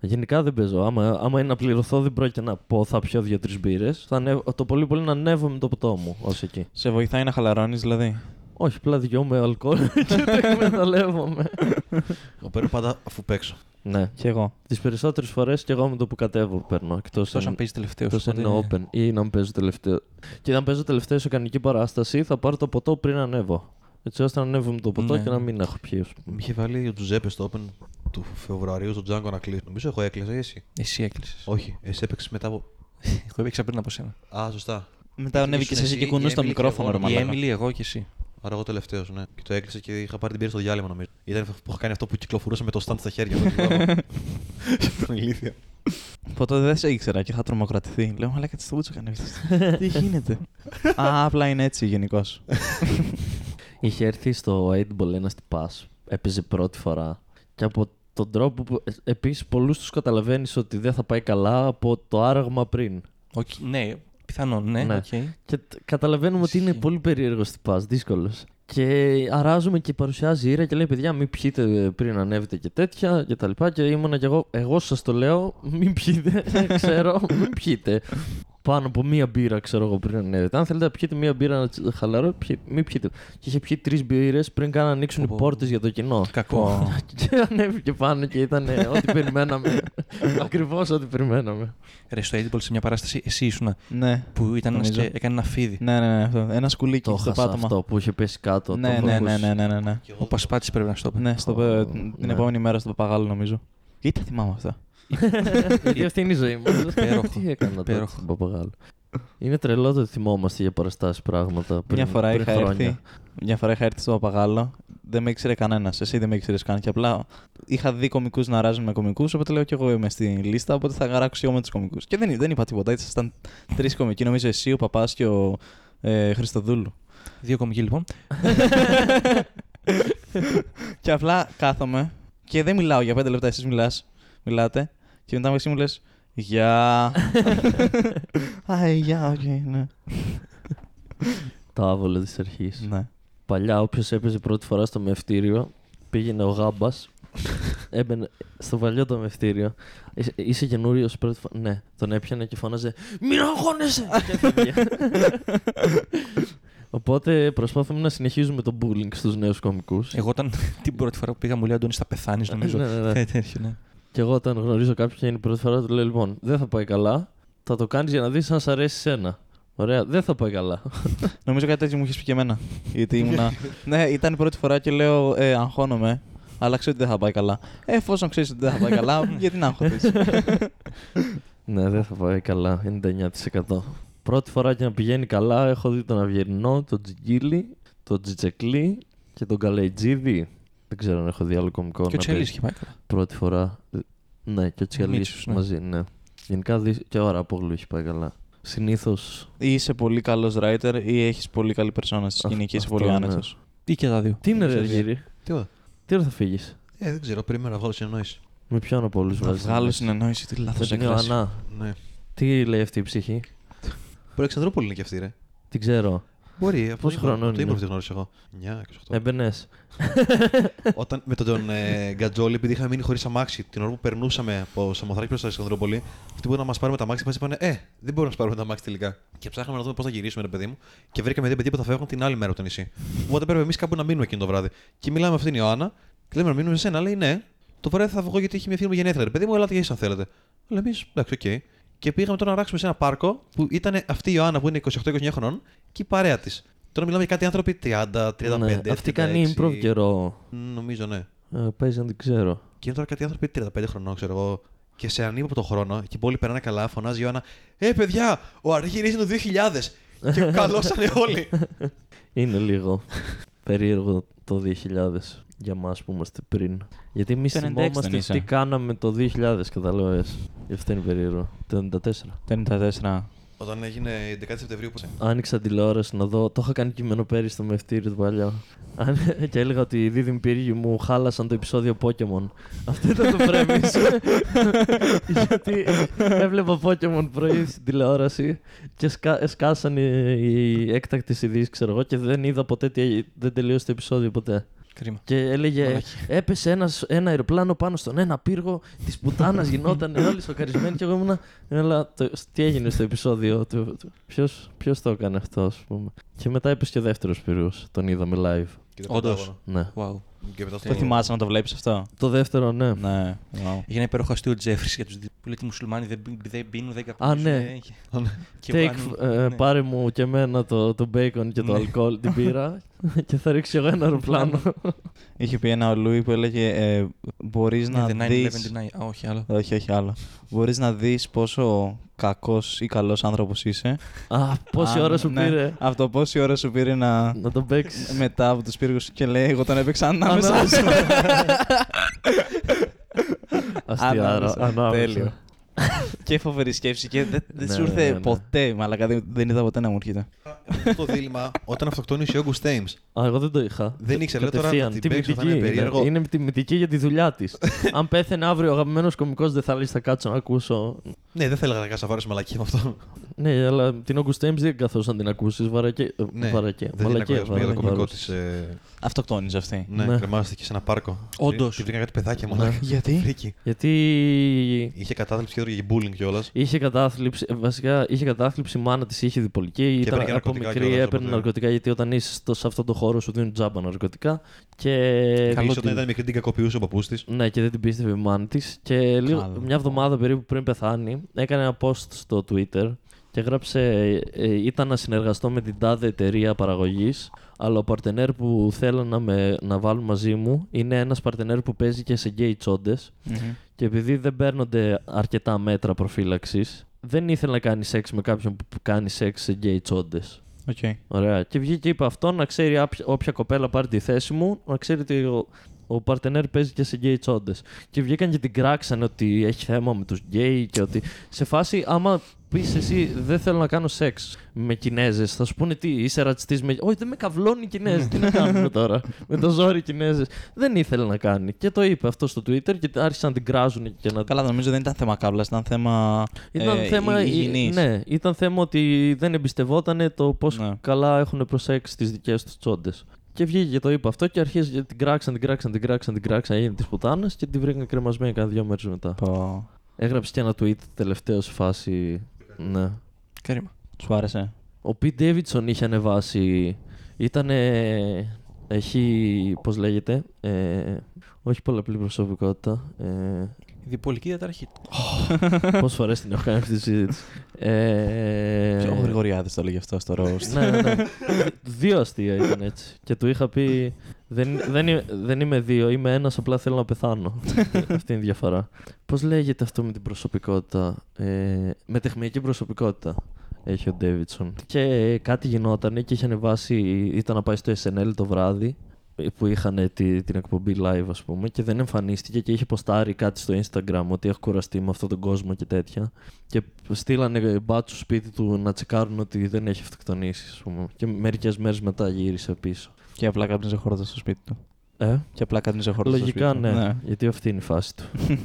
Γενικά δεν παίζω. Άμα, άμα είναι να πληρωθώ, δεν πρόκειται να πω θα πιω δύο-τρεις μπύρες. Το πολύ πολύ να ανέβω με το ποτό μου ως εκεί. Σε βοηθάει να χαλαρώνεις δηλαδή; Όχι, απλά διώμαι αλκοόλ και το εκμεταλλεύομαι. Εγώ παίρνω πάντα αφού παίξω. ναι. Κι εγώ. Τις περισσότερες φορές και εγώ με το που κατέβω παίρνω. Εκτός Εκτός αν αν, παίζει τελευταίος. εκτός αν είναι open ή να παίζω τελευταίο. Και αν παίζω τελευταίο σε κανονική παράσταση, θα πάρω το ποτό πριν ανέβω. Έτσι ώστε να ανέβω με το ποτό Ναι. και να μην έχω πιει. ας πούμε. Με είχε βάλει ο Τζουζέπε στο Open του Φεβρουαρίου στο Django να κλείσει. Νομίζω εγώ έκλεισα ή εσύ; Εσύ έκλεισες. Όχι, εσύ έπαιξες μετά από. Εγώ έπαιξα πριν από σένα. Α, σωστά. Μετά ανέβηκες Ήσουν εσύ και εσύ, κουνούς η το Emily μικρόφωνο, και ρε εγώ. Η μαλάκα. Έμιλι, εγώ και εσύ. Άρα εγώ τελευταίος, ναι. Και το έκλεισα και είχα πάρει την πίεση στο διάλειμμα νομίζω. Ήταν που είχα κάνει αυτό που κυκλοφορούσα με το stand στα χέρια. μου, το θυμάμαι. Ήταν ηλίθεια. Από τότε δεν σε ήξερα και είχα τρομοκρατηθεί. Λέω, αλλά κάτι στο μπούτσο κάνεις. Τι γίνεται; Α, απλά είναι έτσι γενικώς. Είχε έρθει στο 8ball ένας τυπάς. Έπαιζε πρώτη φορά. Και από τον τρόπο που. Επίσης, πολλούς τους καταλαβαίνεις ότι δεν θα πάει καλά από το άραγμα πριν. Οκ, Ναι, πιθανόν, ναι. Ναι. οκ. Και τ- καταλαβαίνουμε ότι είναι Ισχύει. πολύ περίεργος τυπάς, δύσκολος. Και αράζουμε και παρουσιάζει ήρα και λέει: Παιδιά, μην πιείτε πριν ανέβετε και τέτοια και τα λοιπά. Και ήμουνα κι εγώ, εγώ σας το λέω, μην πιείτε. ξέρω, μην πιείτε. Πάνω από μία μπύρα, ξέρω εγώ, πριν ανέβετε. Αν θέλετε να πιείτε μία μπύρα να τσι- χαλαρό, πιε- μην πιείτε. Και είχε πιει τρεις μπύρες πριν καν ανοίξουν οι Πω. πόρτες για το κοινό. Κακό. και ανέβηκε πάνω και ήταν ό,τι περιμέναμε. Ακριβώς ό,τι περιμέναμε. Ρε, στο Edible σε μια παράσταση, εσύ ήσουν ναι. που ήταν ένας Νομίζω. και έκανε ένα φίδι. Ναι, ναι, ναι. αυτό. Ένα σκουλίκι Το στο χάσα πάτωμα. αυτό που είχε πέσει κάτω. Ναι, το ναι, έχω ναι, ακούσει. ναι, ναι, ναι, ναι. Ο Πασπάτης πρέπει να στο πει. Ναι, στο, Ω, την ναι. επόμενη μέρα στο Παπαγάλο νομίζω. Γιατί τα θυμάμαι αυτά. Γιατί αυτή είναι η ζωή μου. Υπέροχο. Τι έκανα τότε Υπέροχο. στον Παπαγάλο. Είναι τρελό το ότι θυμόμαστε για παραστάσεις πράγματα. Πριν, Μια φορά πριν είχα χρόνια. έρθει. Μια φορά είχα έρθει στο Παπαγάλο. Δεν με ήξερε κανένας. Εσύ δεν με ήξερες καν. Και απλά είχα δει κομικούς να αράζουν με κομικούς. Οπότε λέω κι εγώ είμαι στη λίστα. Οπότε θα αράξω εγώ με τους κομικούς. Και δεν, δεν είπα τίποτα. Ήσασταν τρεις κομικοί. Νομίζω εσύ, ο Παπάς και ο ε, Χριστοδούλου. Δύο κομικοί λοιπόν. και απλά κάθομαι και δεν μιλάω για πέντε λεπτά. Εσείς μιλάς. Μιλάτε. Και μετά εσύ μου λες. Γεια. Α, ε, γεια, οκ, ναι. Το άβολο της αρχής. ναι. Παλιά, όποιος έπαιζε πρώτη φορά στο μευτήριο, πήγαινε ο γάμπας. Έμπαινε στο παλιό το μευτήριο. Είσαι, είσαι καινούριος πρώτη φορά. Ναι, τον έπιανε και φώναζε Μην αγχώνεσαι! και έφευγε. Οπότε προσπάθουμε να συνεχίζουμε το bullying στους νέους κομικούς. Εγώ όταν την πρώτη φορά που πήγα μου λέει Αντώνη θα πεθάνεις νομίζω. Ναι, ναι, ναι. Ε, τέτοιο, ναι. Και εγώ όταν γνωρίζω κάποιον και είναι η πρώτη φορά, του λέω: Λοιπόν, δεν θα πάει καλά. Θα το κάνεις για να δεις αν σ' αρέσει σένα. Ωραία, δεν θα πάει καλά. Νομίζω κάτι τέτοιο μου είχε πει και εμένα. Γιατί ήμουνα. ναι, ήταν η πρώτη φορά και λέω ε, αγχώνομαι. Αλλά ξέρει ότι δεν θα πάει καλά. Ε, εφόσον ξέρεις ότι δεν θα πάει καλά, γιατί να αγχωθεί. Ναι, δεν θα πάει καλά. 99%. Πρώτη φορά και να πηγαίνει καλά έχω δει τον Αυγερινό, τον Τζιγκίλη, τον Τζιτσεκλή και τον Καλεϊτζίδη. Δεν ξέρω αν έχω δει άλλο κομικό. Και ο να Τσέλης παίζει είχε πάει καλά. Πρώτη φορά. Ναι, και ο Τσιαλής Μίτσος, ναι. μαζί, ναι. Γενικά δι- και ο Ραπόγλου έχει πάει καλά. Συνήθω. ή είσαι πολύ καλός writer ή έχεις πολύ καλή περσόνα στη σκηνή και είσαι Αυτό, πολύ ναι. άνετος. Ή και τα δύο. Τι είναι, ρε Ξέρεις, Αργύρι, Τίποτα. τι ώρα θα φύγεις; Ε, δεν ξέρω, περίμενα να βγάλω συνεννόηση. Με ποιον από όλου Να βάζεις. βγάλω συνεννόηση, τι λάθος Με την έκφραση. Ιωαννά. Ναι. Τι λέει αυτή η ψυχή; Μπορεί Αλεξανδρούπολη είναι και αυτή, ρε. Την ξέρω. Μπορεί. από Πόσο το ήμουν- χρονών από Το είναι; ήμουν τη γνώρισα εγώ. 9, 28. Έμπαινες. Όταν με τον ε, Γκατζόλη, επειδή είχαμε μείνει χωρίς αμάξι, την ώρα που περνούσαμε από Σαμοθράκη προς Αλεξανδρούπολη, αυτοί που θα μας παίρναν με τ' αμάξι, μας είπαν Ε, δεν μπορούμε να σας πάρουμε με τ' αμάξι τελικά. Και ψάχναμε να δούμε πώς θα γυρίσουμε, ρε παιδί μου, και βρήκαμε δύο παιδιά που θα φεύγουν την άλλη μέρα από το νησί. Οπότε πρέπει εμείς κάπου να μείνουμε εκείνο το βράδυ. Και μιλάμε με αυτήν την Ιωάννα, και λέμε να μείνουμε σε σένα. Λέει ναι, το βράδυ θα βγω γιατί έχει μια φίλη μου γενέθλια. Ρε παιδί μου, ελάτε για εσείς αν θέλετε. Αλλά εμείς, εντάξει, οκ. Και πήγαμε τώρα να αράξουμε σε ένα πάρκο που ήταν αυτή η Ιωάννα που είναι 28-29 χρονών και η παρέα της. Τώρα μιλάμε για κάτι άνθρωποι 30, 35. Ναι, αυτή κάνει 36. improv καιρό. Μ, Νομίζω ναι. Ε, παίζει να την ξέρω. Και είναι τώρα κάτι άνθρωποι 35 χρονών, ξέρω εγώ. Και σε ανύποπτο χρόνο, και όλοι περνάνε καλά, φωνάζει η Ιωάννα Ε, παιδιά, ο Αργύρης είναι το 2000. και καλώσανε όλοι. Είναι λίγο περίεργο το 2000 για μας που είμαστε πριν. Γιατί εμείς Το 96 δεν θυμόμαστε είσαι. τι κάναμε το 2000 κατά λέω εσ. Γι' αυτό είναι περίεργο. Το 94. 54. Όταν έγινε η 11 Σεπτεμβρίου, πώς. Άνοιξα τηλεόραση να δω. Το είχα κάνει κείμενο πέρυσι στο μευτήριο του παλιό. Αν- και έλεγα ότι οι δίδυμοι πύργοι μου χάλασαν το επεισόδιο Pokemon. Αυτό ήταν το premise. Γιατί έβλεπα Pokemon πρωί στην τηλεόραση και σκα... σκάσαν οι, οι έκτακτες ειδήσεις, ξέρω εγώ, και δεν είδα ποτέ τι έγινε. Δεν τελείωσε το επεισόδιο ποτέ. Κρίμα. Και έλεγε, Μαλάκι. έπεσε ένας, ένα αεροπλάνο πάνω στον ένα πύργο της πουτάνας, γινόταν όλοι σοκαρισμένοι. Και εγώ ήμουνα, έλα, το, τι έγινε στο επεισόδιο του. Ποιος το έκανε αυτό, ας πούμε. Και μετά έπεσε και ο δεύτερος πύργος. Τον είδαμε live. Όντως. Ναι. Wow. Και μετά Το στο. θυμάσαι να το βλέπεις αυτό; Το δεύτερο, ναι. Ναι. wow. Έγινε υπέροχο αστείο ο Τζέφρι για τους δύο. Που λέει ότι οι μουσουλμάνοι δεν, πι- δεν πίνουν, δεν Α, καπνίζουν. ναι. ε, και- και Take, πάνε- ε, ναι. Πάρε μου και εμένα το, το bacon και το Ναι. αλκοόλ, την πύρα και θα ρίξω εγώ ένα αεροπλάνο. Είχε πει ένα ο Λούι που έλεγε ε, Μπορείς Ναι, να the 9-11 δει. deny. Α, όχι άλλο. Όχι, όχι άλλο. Μπορείς να δεις πόσο κακός ή καλός άνθρωπος είσαι. Α, πόση Αν- ώρα σου ναι, πήρε Αυτό πόση ώρα σου πήρε να. να τον παίξεις. μετά από τους πύργους και λέει: Εγώ τον έπαιξα ανάμεσα. Ανάμεσα. Αστιάρα, Ανάμεσα. ανάμεσα. Τέλειο. και φοβερή σκέψη και δεν, δεν Ναι, σου ήρθε ναι, ναι. ποτέ, μαλακά. Δεν, δεν είδα ποτέ να μου έρχεται. Αυτό το δίλημα όταν αυτοκτόνησε ο August Thames. Α, εγώ δεν το είχα. Δεν ήξερα, λέω τώρα Κατευθείαν. να την παίξω, θα Τιμητική. είναι περίεργο. Είναι, είναι τιμητική για τη δουλειά της. Αν πέθαινε αύριο ο αγαπημένος κωμικός, δεν θα λέει θα κάτσω να ακούσω. Ναι, δεν θα έλεγα να κάνω σαφάρι μαλακή με αυτό. Ναι, αλλά την August Thames δεν καθώς να την ακούσεις. Βαρακέ. ε, Ναι, βαρακέ. δεν είναι Μαλακέ, ακόμα για το βαρακέ. κωμικό της. Αυτοκτόνησε αυτή. Ναι, Ναι. κρεμάστηκε σε ένα πάρκο. Όντως. Τη βρήκα κάτι παιδάκια Ναι. μόνο. Γιατί; Φρίκι. Γιατί Είχε κατάθλιψη και έτρωγε bullying κιόλας. είχε κατάθλιψη, ε, βασικά είχε κατάθλιψη, η μάνα της είχε διπολική, ήταν έπαιρνε και από ναρκωτικά μικρή, κιόλας, έπαιρνε οπότε- ναρκωτικά γιατί όταν είσαι στο, σε αυτό το χώρο σου δίνουν τζάμπα ναρκωτικά. Και Καλό την- όταν ήταν μικρή την κακοποιούσε ο παππούς της. Ναι, και δεν την πίστευε η μάνα της. Και λίγο, Καλό. μια εβδομάδα περίπου πριν πεθάνει, έκανε ένα post στο Twitter και έγραψε: ε, Ήταν να συνεργαστώ με την τάδε εταιρεία παραγωγής, αλλά ο παρτενέρ που θέλω να, με, να βάλουν μαζί μου είναι ένας παρτενέρ που παίζει και σε γκέι τσόντες. Μμμ. Και επειδή δεν παίρνονται αρκετά μέτρα προφύλαξης, δεν ήθελε να κάνει σεξ με κάποιον που κάνει σεξ σε γκέι τσόντες. Οκ. Ωραία. Και βγήκε και είπε αυτό να ξέρει άπια- όποια κοπέλα πάρει τη θέση μου, να ξέρει ότι ο, ο παρτενέρ παίζει και σε γκέι τσόντες. Και βγήκαν και την κράξαν ότι έχει θέμα με τους γκέι και ότι σε φάση άμα πεις εσύ δεν θέλω να κάνω σεξ με Κινέζες, θα σου πούνε τι, είσαι ρατσιστής με. Όχι, δεν με καυλώνει οι Κινέζοι. τι να κάνουμε τώρα. με το ζόρι οι Κινέζες. Δεν ήθελε να κάνει. Και το είπε αυτό στο Twitter και άρχισαν να την κράζουν και να Καλά, νομίζω δεν ήταν θέμα κάβλα, ήταν θέμα. ήταν ε, θέμα, υ- υγιεινής. ναι, ήταν θέμα ότι δεν εμπιστευόταν το πώς Ναι. καλά έχουν προσέξει τις δικές τους τσόντες. Και βγήκε και το είπε αυτό και αρχίζει και την κράξαν, την κράξαν, την κράξαν, την κράξαν, έγινε της πουτάνας και την βρήκαν κρεμασμένη κάνα δύο μέρες μετά. Πω. Έγραψε και ένα tweet τελευταίο σε φάση. Ναι. Κρίμα. Σου άρεσε. Ο Pete Davidson είχε ανεβάσει. Ήταν. Έχει. Πώς λέγεται. Ε, όχι πολλαπλή προσωπικότητα. Ε, Η διπολική διαταραχή. Πόσες φορές την έχω κάνει αυτή τη συζήτηση. Ε, Ο Γρηγοριάδης το έλεγε αυτό στο roast. ναι, ναι, ναι. Δύο αστεία ήταν έτσι. Και του είχα πει, δεν, δεν, είμαι, δεν είμαι δύο, είμαι ένας, απλά θέλω να πεθάνω. Αυτή είναι η διαφορά. Πώς λέγεται αυτό με την προσωπικότητα, ε, με τεχνική προσωπικότητα έχει ο Ντέβιτσον. Και κάτι γινόταν και είχε ανεβάσει, ήταν να πάει στο SNL το βράδυ ε, που είχαν τη, την εκπομπή live ας πούμε και δεν εμφανίστηκε και είχε ποστάρει κάτι στο Instagram ότι έχω κουραστεί με αυτόν τον κόσμο και τέτοια και στείλανε μπάτσου στο σπίτι του να τσεκάρουν ότι δεν έχει αυτοκτονήσει ας πούμε και μερικές μέρες μετά γύρισε πίσω. Και απλά κάπνιζε χόρτα στο σπίτι του. Ε, Και απλά κάπνιζε χόρτα στο σπίτι λογικά του. ναι, γιατί αυτή είναι η φάση του.